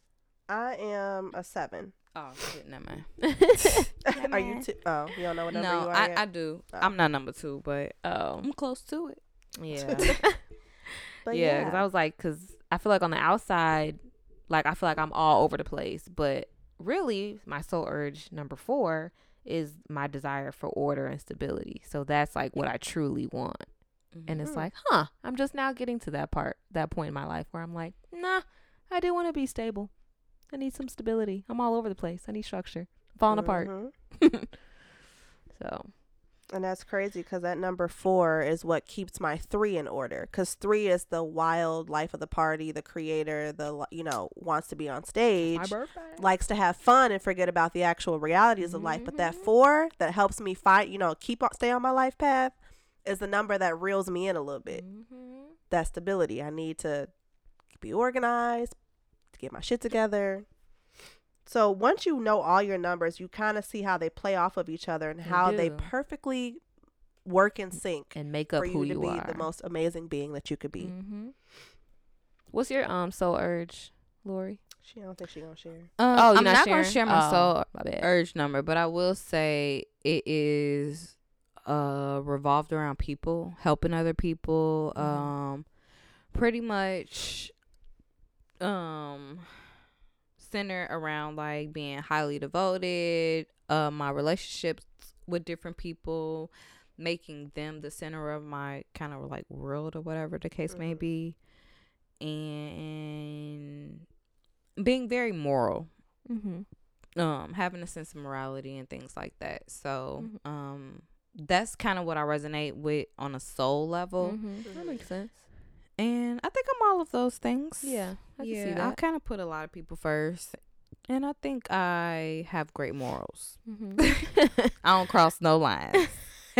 i am a seven Oh shit, never mind. are you two oh you don't know what number you No, are I, yet? I do. Oh. I'm not number two, but oh, I'm close to it. yeah, But yeah. Because I was like, because I feel like on the outside, like I feel like I'm all over the place, but really, my soul urge number four is my desire for order and stability. So that's like what I truly want. And it's Mhm. like, huh, I'm just now getting to that part, that point in my life where I'm like, nah, I do want to be stable. I need some stability. I'm all over the place. I need structure. I'm falling apart. Mhm. So, And that's crazy because that number four is what keeps my three in order. Because three is the wild life of the party, the creator, the you know wants to be on stage, likes to have fun and forget about the actual realities of life. But that Mhm. four that helps me fight, you know, keep on stay on my life path, is the number that reels me in a little bit. Mm-hmm. That stability. I need to be organized, to get my shit together. So once you know all your numbers, you kind of see how they play off of each other and They how they perfectly work in sync and make up for who you to you be are. the most amazing being that you could be. hmm What's your um soul urge, Lori? She I don't think she gonna share. Um, Oh, you're I'm not not, gonna share my Oh, soul my urge number, but I will say it is uh revolved around people, helping other people, Mhm. um pretty much um center around like being highly devoted, uh my relationships with different people, making them the center of my kind of like world or whatever the case may Mhm. be. And being very moral Mm-hmm. um having a sense of morality and things like that so Mhm. um that's kind of what i resonate with on a soul level Mm-hmm. That makes sense. And i think i'm all of those things Yeah, I yeah i kind of put a lot of people first and i think i have great morals Mm-hmm. i don't cross no lines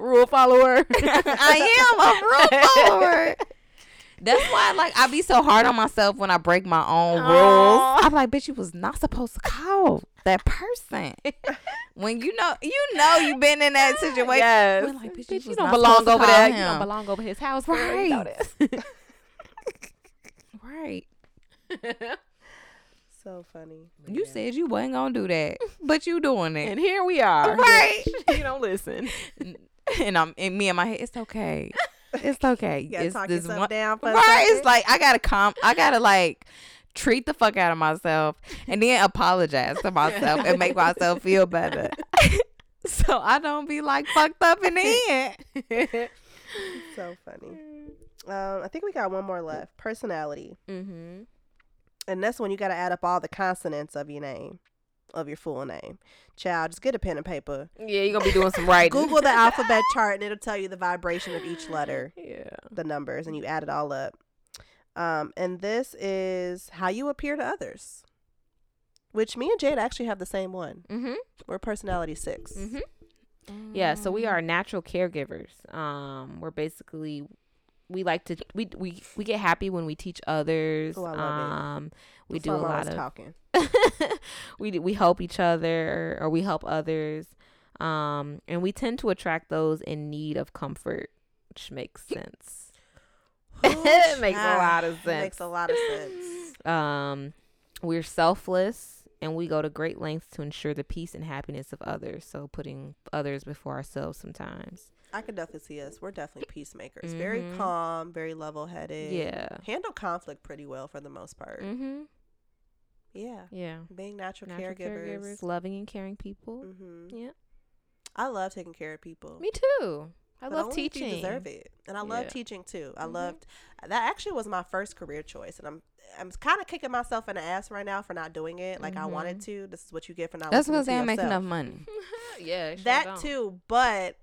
Rule follower. I am a rule follower. That's why, like, I be so hard on myself when I break my own Aw. rules. I'm like, bitch, you was not supposed to call that person. when you know, you know, you've been in that situation. Yes. We're like, bitch, you don't belong over there. You don't belong over his house, know Right. So funny. You said you wasn't gonna do that, but you doing it. and here we are. Right. you don't listen. and I'm in me in my head. It's okay. It's okay. You gotta it's talk this yourself one down right. second. It's like I gotta calm. I gotta like treat the fuck out of myself and then apologize to myself and make myself feel better. so I don't be like fucked up in the end. so funny. Um, I think we got one more left. Personality. mm-hmm. And that's when you got to add up all the consonants of your name, of your full name. Child, just get a pen and paper. Yeah, you're gonna be doing some writing. Google the alphabet chart and it'll tell you the vibration of each letter, Yeah. the numbers, and you add it all up. Um, and this is how you appear to others, which me and Jade actually have the same one. Mm-hmm. We're personality 6 Mm-hmm. Yeah, so we are natural caregivers. Um, we're basically we like to we we we get happy when we teach others. Oh, I love it. um, we That's do a lot of talking. we do, we help each other or, or we help others. Um, and we tend to attract those in need of comfort, which makes sense. it makes a lot of it sense. Makes a lot of sense. Um, we're selfless and we go to great lengths to ensure the peace and happiness of others. So putting others before ourselves sometimes. I can definitely see us. We're definitely peacemakers. Very Mhm. calm, very level headed. Yeah. Handle conflict pretty well for the most part. Mm-hmm. Yeah. Yeah. Being natural, Natural caregivers. caregivers, loving and caring people. hmm Yeah. I love taking care of people. Me too. I but love only if teaching. You deserve it, and I love Yeah. teaching too. I Mhm. loved that. Actually, was my first career choice, and I'm I'm kind of kicking myself in the ass right now for not doing it like I wanted to. This is what you get for not. That's listening because to they don't make enough money. yeah. sure that don't. too, but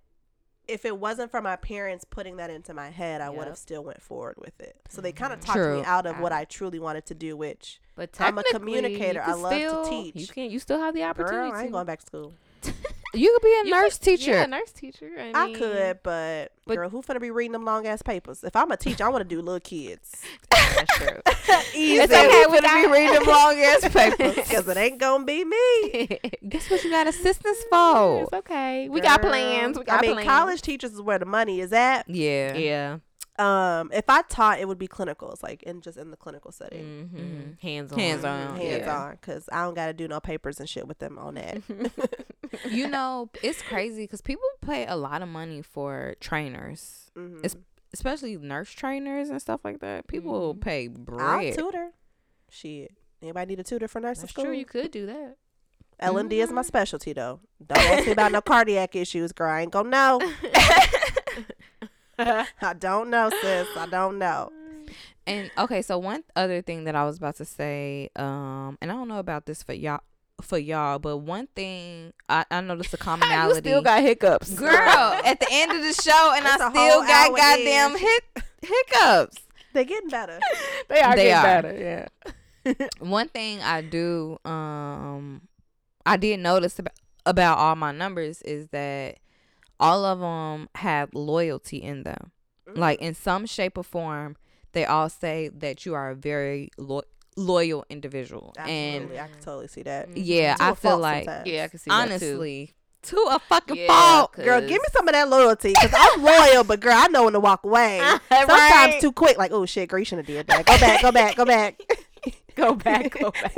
if it wasn't for my parents putting that into my head, I would have still went forward with it. So they kind of talked True. me out of what I- I truly wanted to do, which But I'm a communicator. I can love to teach. You can. You still have the opportunity. girl, I ain't going back to school. You could be a You nurse could- teacher. Yeah, nurse teacher. I, I could, but, but- girl, who finna be reading them long ass papers? If I'm a teacher, I want to do little kids. That's true. Easy. It's okay. We we can be reading them long ass papers. because it ain't gonna be me. Guess what you got assistants for? it's okay. We got plans. We got I mean, plans. college teachers is where the money is at. Yeah. Yeah. Um, if I taught, it would be clinicals, like in just in the clinical setting, Mm-hmm. Mhm. Hands on. Hands on, hands yeah. on, because I don't gotta do no papers and shit with them on that. You know, it's crazy because people pay a lot of money for trainers, Mhm. It's- especially nurse trainers and stuff like that. People Mhm. pay I'll bread. tutor. Shit. Anybody need a tutor for nursing That's school? true. You could do that. L and D is my Mhm. specialty though. Don't ask me about no cardiac issues, girl. I ain't gonna know. I don't know, sis. I don't know. And okay, so one other thing that I was about to say, um, and I don't know about this for y'all, for y'all, but one thing I, I noticed a commonality. you still got hiccups, girl at the end of the show, and It's I a still got goddamn in. hic- hiccups. They're getting better. They are They getting are. better. Yeah. one thing I do, um, I did notice about, about all my numbers is that all of them have loyalty in them. Mm. Like in some shape or form, they all say that you are a very lo- loyal individual. And I can totally see that. Mm-hmm. yeah, To I a feel like sometimes. Yeah, I can see that too. honestly, to a fucking Yeah, fault. Girl, give me some of that loyalty because I'm loyal, but girl, I know when to walk away. Sometimes Right. too quick. Like, oh shit, girl, you shouldn't have did that. Go back, go back, go back. Go back, go back.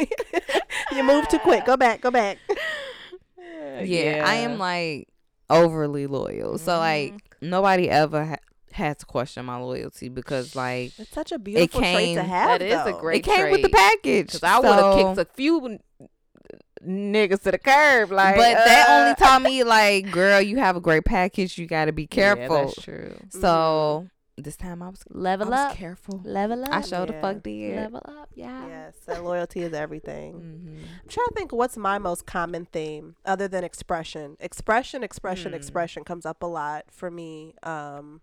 you move too quick. Go back, go back. yeah, I am like overly loyal. So like mm-hmm. nobody ever ha- had to question my loyalty because like It's such a beautiful trait came- to have. That is a though. great it came with the package. Because I would have So- kicked a few niggas to the curb. Like, but that uh, only taught me like, girl, you have a great package. You got to be Yeah, careful. that's true. so this time I was I Level was up. careful. Level up. I sure the Yeah. fuck did. Level up. Yeah. Yes, that loyalty is everything. hmm I'm trying to think what's my most common theme other than expression. Expression, expression, Hmm. expression comes up a lot for me. Um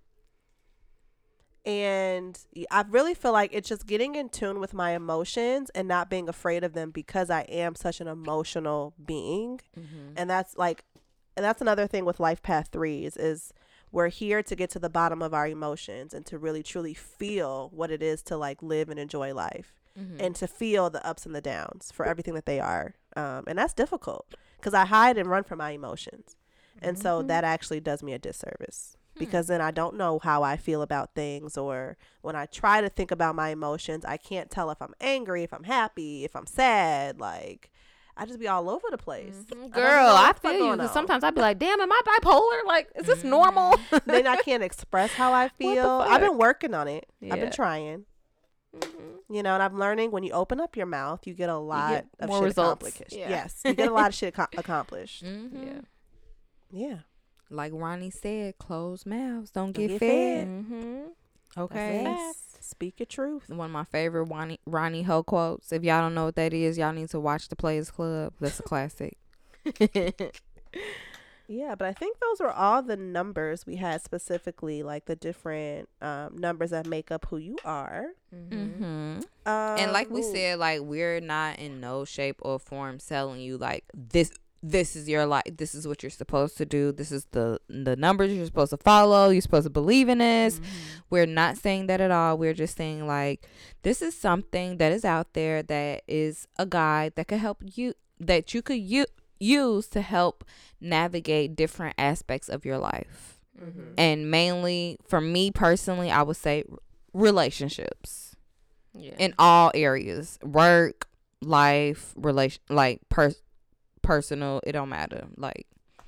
and I really feel like it's just getting in tune with my emotions and not being afraid of them because I am such an emotional being. Mm-hmm. And that's like and that's another thing with life path 3s is we're here to get to the bottom of our emotions and to really truly feel what it is to like live and enjoy life Mm-hmm. and to feel the ups and the downs for everything that they are. Um, and that's difficult because I hide and run from my emotions. And so Mm-hmm. that actually does me a disservice. Because then I don't know how I feel about things. Or when I try to think about my emotions, I can't tell if I'm angry, if I'm happy, if I'm sad. Like, I just be all over the place. I don't Girl, I fuck feel you. 'cause sometimes I'd be like, damn, am I bipolar? Like, is this normal? then I can't express how I feel. I've been working on it. I've been trying. Mm-hmm. You know, and I'm learning when you open up your mouth, you get a lot of more shit results. accomplished. Yeah. Yes, you get a lot of shit ac- accomplished. Mm-hmm. Yeah. Yeah. Like Ronnie said, closed mouths don't, Don't get, get fed. fed. Mm-hmm. Okay. Speak your truth. One of my favorite Ronnie, Ronnie Ho quotes. If y'all don't know what that is, y'all need to watch The Players Club. That's a classic. Yeah, but I think those were all the numbers we had specifically, like the different um, numbers that make up who you are. Mm-hmm. Mm-hmm. Um, and like we ooh, said, like we're not in no shape or form selling you like this. This is your life. This is what you're supposed to do. This is the the numbers you're supposed to follow. You're supposed to believe in this. We're not saying that at all. We're just saying like this is something that is out there that is a guide that could help you that you could u- use to help navigate different aspects of your life. Mhm. And mainly for me personally, I would say relationships Yeah. in all areas. Work, life, relation like per- personal, it don't matter. Like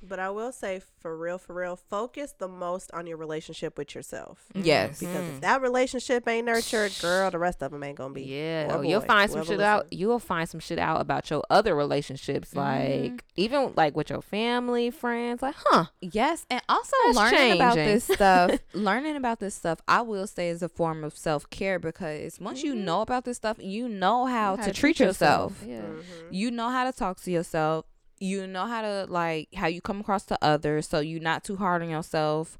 But I will say, for real, for real, focus the most on your relationship with yourself. yes. Because Mhm. if that relationship ain't nurtured, girl, the rest of them ain't gonna be. Yeah, or you'll find some whoever shit out. You'll find some shit out about your other relationships, Mhm. like even like with your family, friends. Like, huh? Yes, and also That's learning about this stuff. learning about this stuff, I will say, is a form of self care because once you Mhm. know about this stuff, you know how, How to treat yourself. Yeah. Mhm. You know how to talk to yourself. You know how to like how you come across to others, so you're not too hard on yourself.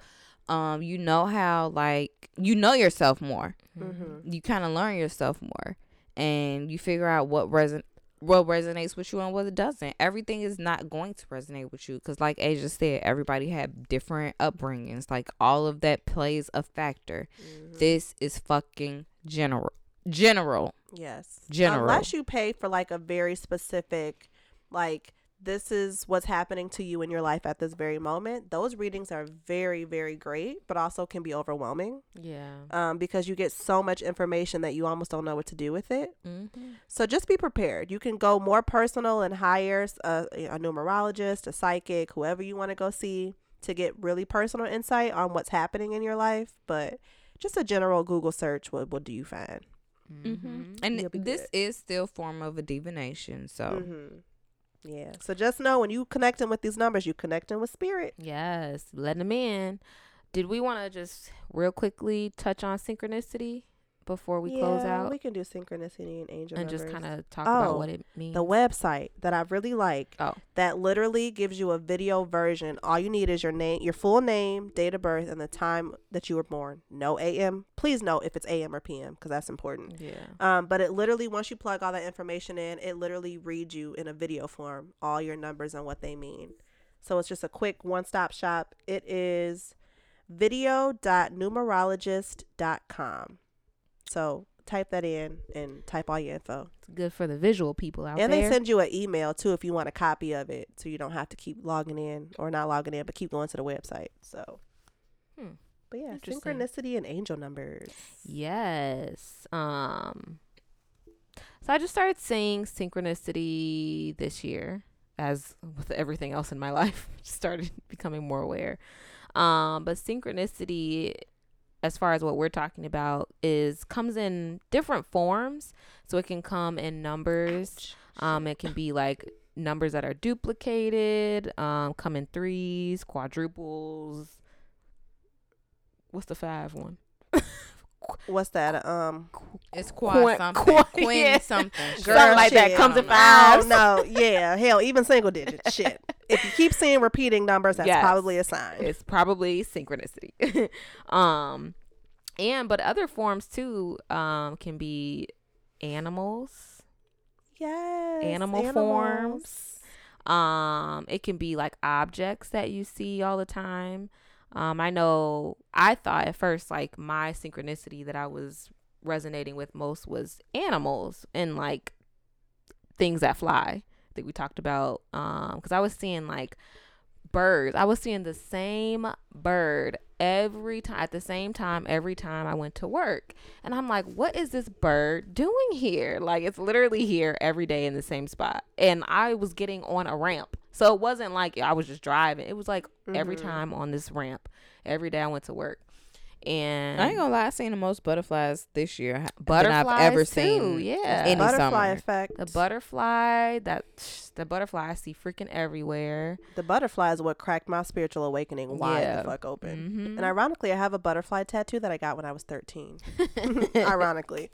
Um, you know how like you know yourself more. Mhm. You kind of learn yourself more, and you figure out what reson what resonates with you and what it doesn't. Everything is not going to resonate with you because, like Asia said, everybody had different upbringings. Like all of that plays a factor. Mhm. This is fucking general. General. Yes. General. Unless you pay for like a very specific, like this is what's happening to you in your life at this very moment. Those readings are very, very great, but also can be overwhelming Yeah. um, because you get so much information that you almost don't know what to do with it. Mm-hmm. So just be prepared. You can go more personal and hire a numerologist, a psychic, whoever you want to go see to get really personal insight on what's happening in your life. But just a general Google search, what, what do you find? Mm-hmm. And this good. is still form of a divination. So hmm Yeah. So just know when you connecting with these numbers, you connecting with spirit. Yes, letting them in. Did we want to just real quickly touch on synchronicity before we close Yeah, out We can do synchronicity and angel and just kind of talk Oh, about what it means? the website that I really like Oh. that literally gives you a video version. All you need is your name, your full name, date of birth, and the time that you were born. No AM. Please note if it's AM or PM because that's important. Yeah. Um, but it literally, once you plug all that information in, it literally reads you in a video form all your numbers and what they mean. So it's just a quick one stop shop. It is video.numerologist.com. So type that in and type all your info. It's good for the visual people out and there. And they send you an email too if you want a copy of it, so you don't have to keep logging in or not logging in, but keep going to the website. So, Hmm. but yeah, synchronicity and angel numbers. Yes. Um so I just started seeing synchronicity this year as with everything else in my life just started becoming more aware. Um but synchronicity as far as what we're talking about is comes in different forms. So it can come in numbers. Um it can be like numbers that are duplicated, um come in threes, quadruples. What's the five one? What's that? Um, It's Quin- quad something. quin- Quinn yeah. something. Girl, Something like that comes in I fives. don't. Yeah, hell, even single digits. Shit. If you keep seeing repeating numbers, that's Yes. probably a sign. it's probably synchronicity. um and but other forms too um can be animals, Yes. animal animals. forms. Um it can be like objects that you see all the time. Um I know I thought at first like my synchronicity that I was resonating with most was animals and like things that fly we talked about um cuz I was seeing like birds. I was seeing the same bird every time at the same time every time I went to work. And I'm like, what is this bird doing here? Like it's literally here every day in the same spot. And I was getting on a ramp. So it wasn't like I was just driving. It was like every Mhm. time on this ramp. Every day I went to work. And I ain't gonna lie, I seen the most butterflies this year butterflies than I've ever too, seen. Yeah. any Butterfly summer. effect. the butterfly, that the butterfly I see freaking everywhere. The butterfly is what cracked my spiritual awakening wide Yeah. the fuck open. Mhm. And ironically, I have a butterfly tattoo that I got when I was 13. ironically.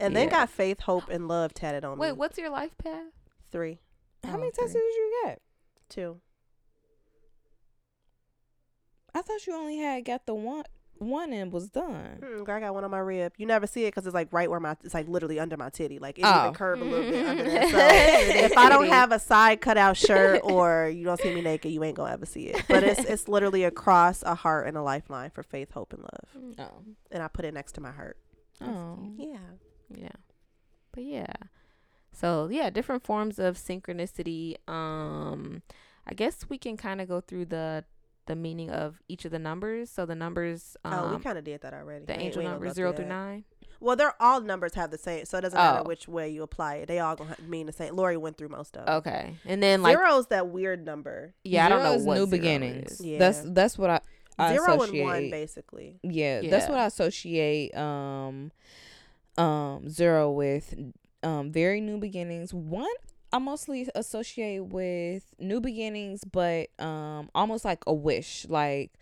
And then Yeah. got faith, hope, and love tatted on Wait, me. Wait, what's your life path? Three, How Oh, many three. tattoos you get? two. I thought you only had got the one one and was done. Mm, girl, I got one on my rib. You never see it because it's like right where my, it's like literally under my titty. Like it Oh. even curve a little bit under there. So if I don't have a side cutout shirt or you don't see me naked, you ain't gonna ever see it. But it's it's literally across a heart, and a lifeline for faith, hope, and love. Oh. And I put it next to my heart. Oh. Yeah. Yeah. But yeah. So yeah, different forms of synchronicity. Um I guess we can kind of go through the the meaning of each of the numbers. So the numbers um oh, we kind of did that already. the We angel we numbers 0 through through that. 9. Well, they're all numbers have the same, so it doesn't matter Oh. which way you apply it. They all gonna mean the same. Lori went through most of them. Okay. And then like Zero's that weird number. yeah, I don't know what new zero beginnings. is. Yeah. That's that's what I, I Zero and one, basically. Yeah, that's what I associate um um zero with um very new beginnings. One I mostly associate with new beginnings, but um almost like a wish, like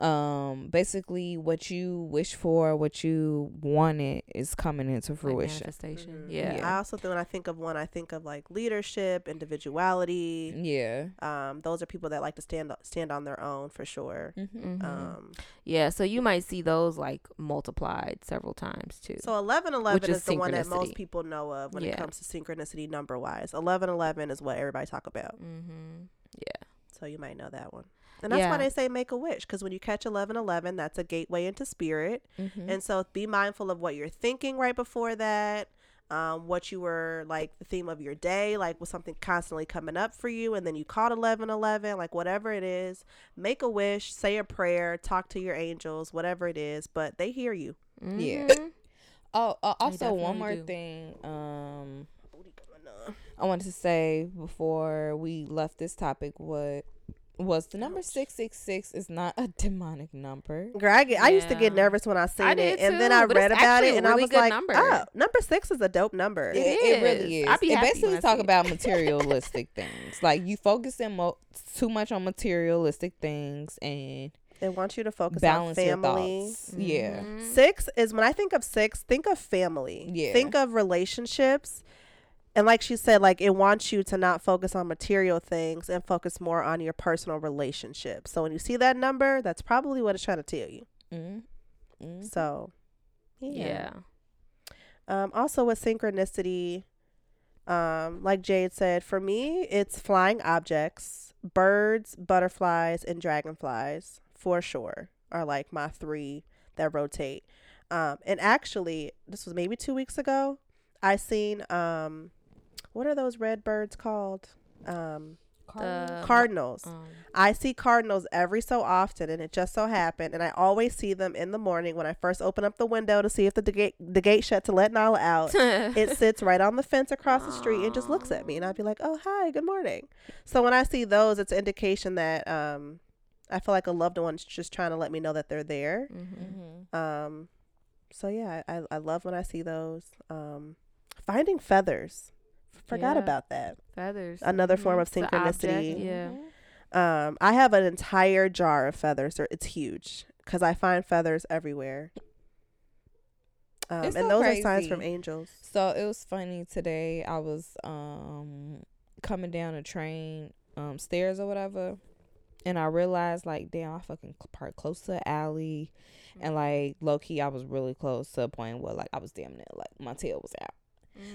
um basically what you wish for, what you wanted is coming into Like fruition. manifestation. Mhm. Yeah. Yeah. I also think when I think of one, I think of like leadership, individuality. Yeah. Um, those are people that like to stand stand on their own for sure. Mm-hmm. Mhm. Um, yeah, so you might see those like multiplied several times too. so eleven eleven is, is the one that most people know of when it comes to synchronicity number wise. Eleven eleven is what everybody talk about. mm-hmm. Yeah. So you might know that one. And that's why they say make a wish because when you catch eleven eleven, that's a gateway into spirit. Mm-hmm. And so be mindful of what you're thinking right before that. Um, what you were like the theme of your day, like was something constantly coming up for you, and then you caught eleven eleven, like whatever it is, make a wish, say a prayer, talk to your angels, whatever it is, but they hear you. Yeah. Mhm. Oh, uh, also one more do. thing. Um, I wanted to say before we left this topic, what was the number six six six is not a demonic number. Girl, I, get, I used to get nervous when I seen I it, did and then I read about it, a and I was good like, number. "Oh, number six is a dope number." It, it really is. is. I'd be it basically when talk it. about materialistic things. Like you focusing mo- too much on materialistic things and They want you to focus balance on your family. thoughts. Mm-hmm. Yeah. Six is when I think of six, think of family. Yeah. Think of relationships. And like she said, like it wants you to not focus on material things and focus more on your personal relationships. So when you see that number, that's probably what it's trying to tell you. Mm, mm. So yeah. Yeah. Um also with synchronicity, um, like Jade said, for me it's flying objects, birds, butterflies, and dragonflies for sure are like my three that rotate. Um, and actually, this was maybe two weeks ago. I seen um, what are those red birds called? Um, The- cardinals. Um, I see cardinals every so often, and it just so happened, and I always see them in the morning when I first open up the window to see if the, the gate the gate shut to let Nala out. it sits right on the fence across the street and just looks at me, and I'd be like, "Oh, hi, good morning." So when I see those, it's an indication that um, I feel like a loved one's just trying to let me know that they're there. mhm. Um, so yeah, I, I love when I see those. Um, finding feathers, forgot Yeah. about that. Feathers. Another form Mhm. of It's a object, synchronicity. Yeah. Um, I have an entire jar of feathers. It's huge because I find feathers everywhere. Um, It's and so those are signs from angels. So it was funny today. I was um coming down a train um stairs or whatever, and I realized like, damn, I fucking cl- parked close to the alley, and like low key, I was really close to a point where like I was damn near like my tail was out.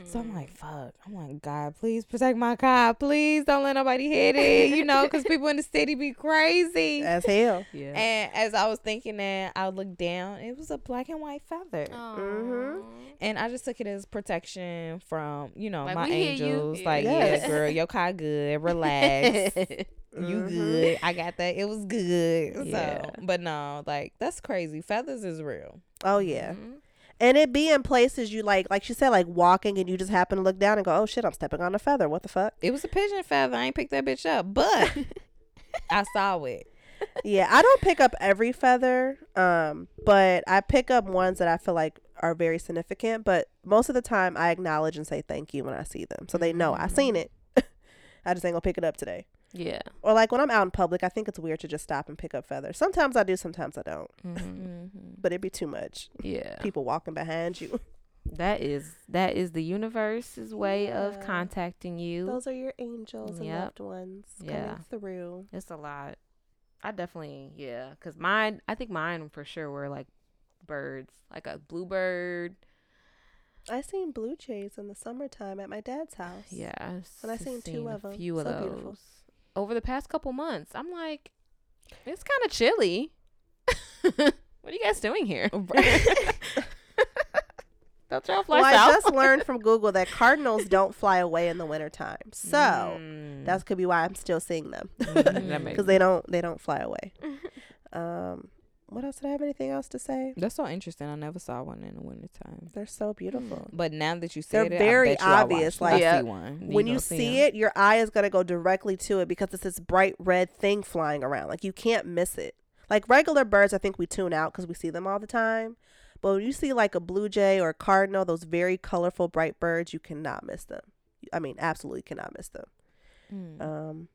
So I'm like, fuck. I'm like, God, please protect my car. Please don't let nobody hit it. You know, because people in the city be crazy. As hell. yeah. And as I was thinking that, I looked down. It was a black and white feather. Mhm. And I just took it as protection from, you know, Like, my we hear you. angels. Like, Yes. yeah, girl, your car good. Relax. you Mhm. good. I got that. It was good. Yeah. So, but no, like, that's crazy. Feathers is real. Oh yeah. Mhm. And it be in places you like, like she said, like walking, and you just happen to look down and go, "Oh shit, I'm stepping on a feather. What the fuck?" It was a pigeon feather. I ain't picked that bitch up, but I saw it. yeah, I don't pick up every feather, um, but I pick up ones that I feel like are very significant. But most of the time, I acknowledge and say thank you when I see them, so they know I seen it. I just ain't gonna pick it up today. Yeah. Or like when I'm out in public, I think it's weird to just stop and pick up feathers. Sometimes I do, sometimes I don't. Mhm. Mm-hmm. But it'd be too much. Yeah. People walking behind you. That is that is the universe's way of contacting you. Those are your angels and loved ones Yeah. coming through. It's a lot. I definitely yeah, cause mine. I think mine for sure were like birds, like a bluebird. I seen blue jays in the summertime at my dad's house. Yeah, And I s- seen two of 'em. Few of So those beautiful. Over the past couple months. I'm like, it's kind of chilly. what are you guys doing here? Don't y'all fly Well, I just learned from Google that cardinals don't fly away in the wintertime. So Mm. that's could be why I'm still seeing them. Mm, that Because they don't they don't fly away. Um what else did I have anything else to say? That's so interesting. I never saw one in the wintertime. They're so beautiful. But now that you They're said it, very I bet you obvious, watched- like- I Yeah. see one. when go you see it, your eye is gonna go directly to it because it's this bright red thing flying around. Like you can't miss it. Like regular birds, I think we tune out because we see them all the time. But when you see like a blue jay or a cardinal, those very colorful, bright birds, you cannot miss them. I mean, absolutely cannot miss them. Mm. Um,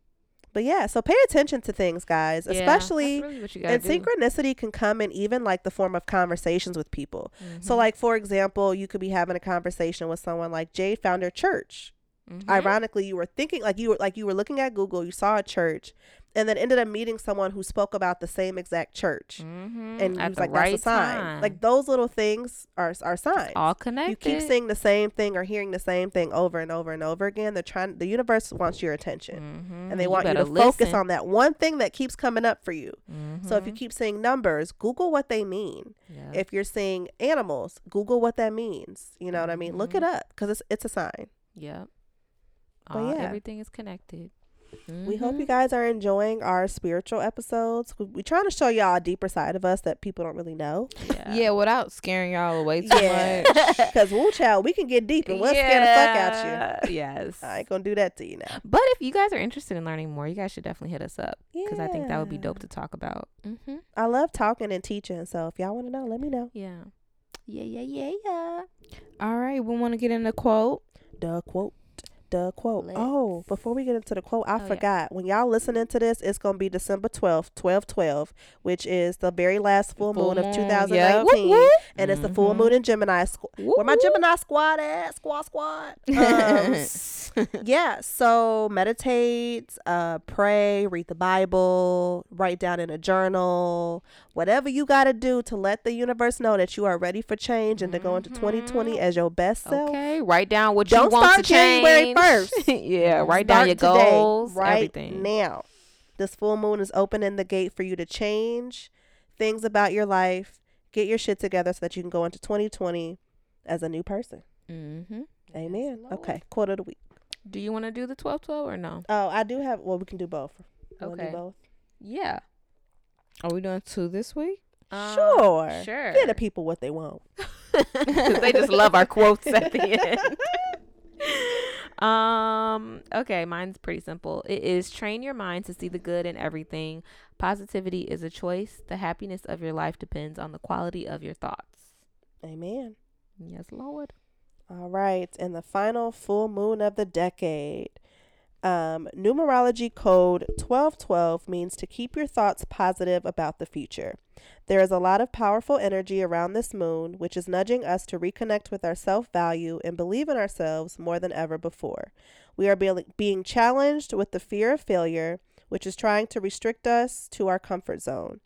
but yeah, so pay attention to things, guys. Yeah, Especially really what you gotta and do. synchronicity can come in even like the form of conversations with people. So, Mhm. like for example, you could be having a conversation with someone like Jade found her church Mhm. ironically you were thinking like you were like you were looking at google you saw a church and then ended up meeting someone who spoke about the same exact church Mhm. and you At was like right that's a sign time. like those little things are are signs all connected. you keep seeing the same thing or hearing the same thing over and over and over again they're trying the universe wants your attention Mhm. and they want you to better focus on that one thing that keeps coming up for you so if you Mhm. keep seeing numbers google what they mean Yeah. if you're seeing animals google what that means you know what i mean look it Mhm. up because it's, it's a sign Yep. But All- yeah. Everything is connected. We hope you guys are enjoying our spiritual episodes. We- We're trying to show y'all a deeper side of us that people don't really know. Yeah. Yeah, without scaring y'all away too Yeah. much. Because Woo Child, we can get deep and we'll scare the fuck out you. Yes. you. I ain't gonna do that to you now. But if you guys are interested in learning more, you guys should definitely hit us up because I think that would be dope to talk about. Mm-hmm. I love talking and teaching, so if y'all want to know, let me know. Yeah. Yeah, yeah, yeah, yeah. All right, we want to get in the quote. The quote. The quote. Let's- Oh, before we get into the quote, I Oh, yeah. forgot. When y'all listening to this, it's gonna be December twelfth, twelve twelve, which is the very last full, Full moon of 2019. yep. thousand Whoop, nineteen, whoop. and it's the full Mhm. moon in Gemini. Squ- Where my Gemini squad at? Squad, squad. Um, yeah so meditate uh pray read the bible write down in a journal whatever you got to do to let the universe know that you are ready for change and to go into 2020 Mhm. as your best self Okay. Write down what Don't you want to change. January 1st. yeah. Write down your Start today, goals. right everything. now this full moon is opening the gate for you to change things about your life get your shit together so that you can go into 2020 as a new person. Mm-hmm. Amen. Lord. okay, quote of the week. Do you want to do the 12 12 or no? Oh, I do have. Well, we can do both. You wanna Okay. Do both. Yeah. Are we doing two this week? Um, sure. Sure. Give the people what they want. they just love our quotes at the end. Um okay mine's pretty simple. It is train your mind to see the good in everything. Positivity is a choice. The happiness of your life depends on the quality of your thoughts. Amen. yes lord. All right, and the final full moon of the decade. Um, numerology code 1212 means to keep your thoughts positive about the future. There is a lot of powerful energy around this moon, which is nudging us to reconnect with our self value and believe in ourselves more than ever before. We are be- being challenged with the fear of failure, which is trying to restrict us to our comfort zone.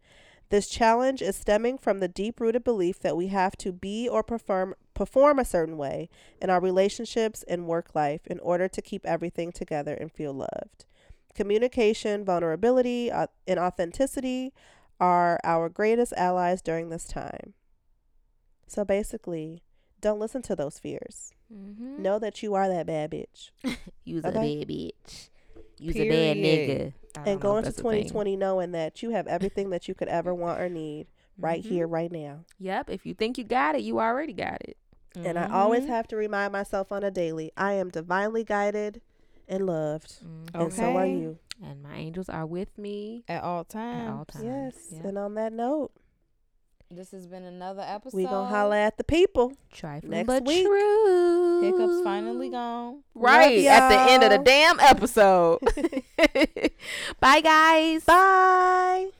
This challenge is stemming from the deep rooted belief that we have to be or perform perform a certain way in our relationships and work life in order to keep everything together and feel loved. Communication, vulnerability, au- and authenticity are our greatest allies during this time. So basically, don't listen to those fears. mm-hmm. Know that you are that bad bitch. use Okay. a bad bitch use a bad nigga And don't know go into that's a thing. 2020 knowing that you have everything that you could ever want or need right Mhm. here, right now. yep if you think you got it you already got it And I always Mhm. have to remind myself on a daily I am divinely guided and loved. Mhm. And so are you. and my angels are with me at all at times. all times Yes. Yep. And on that note, This has been another episode. we going to holla at the people. Trifling Next but week. true. Hiccups finally gone. Right at the end of the damn episode. Bye, guys. Bye.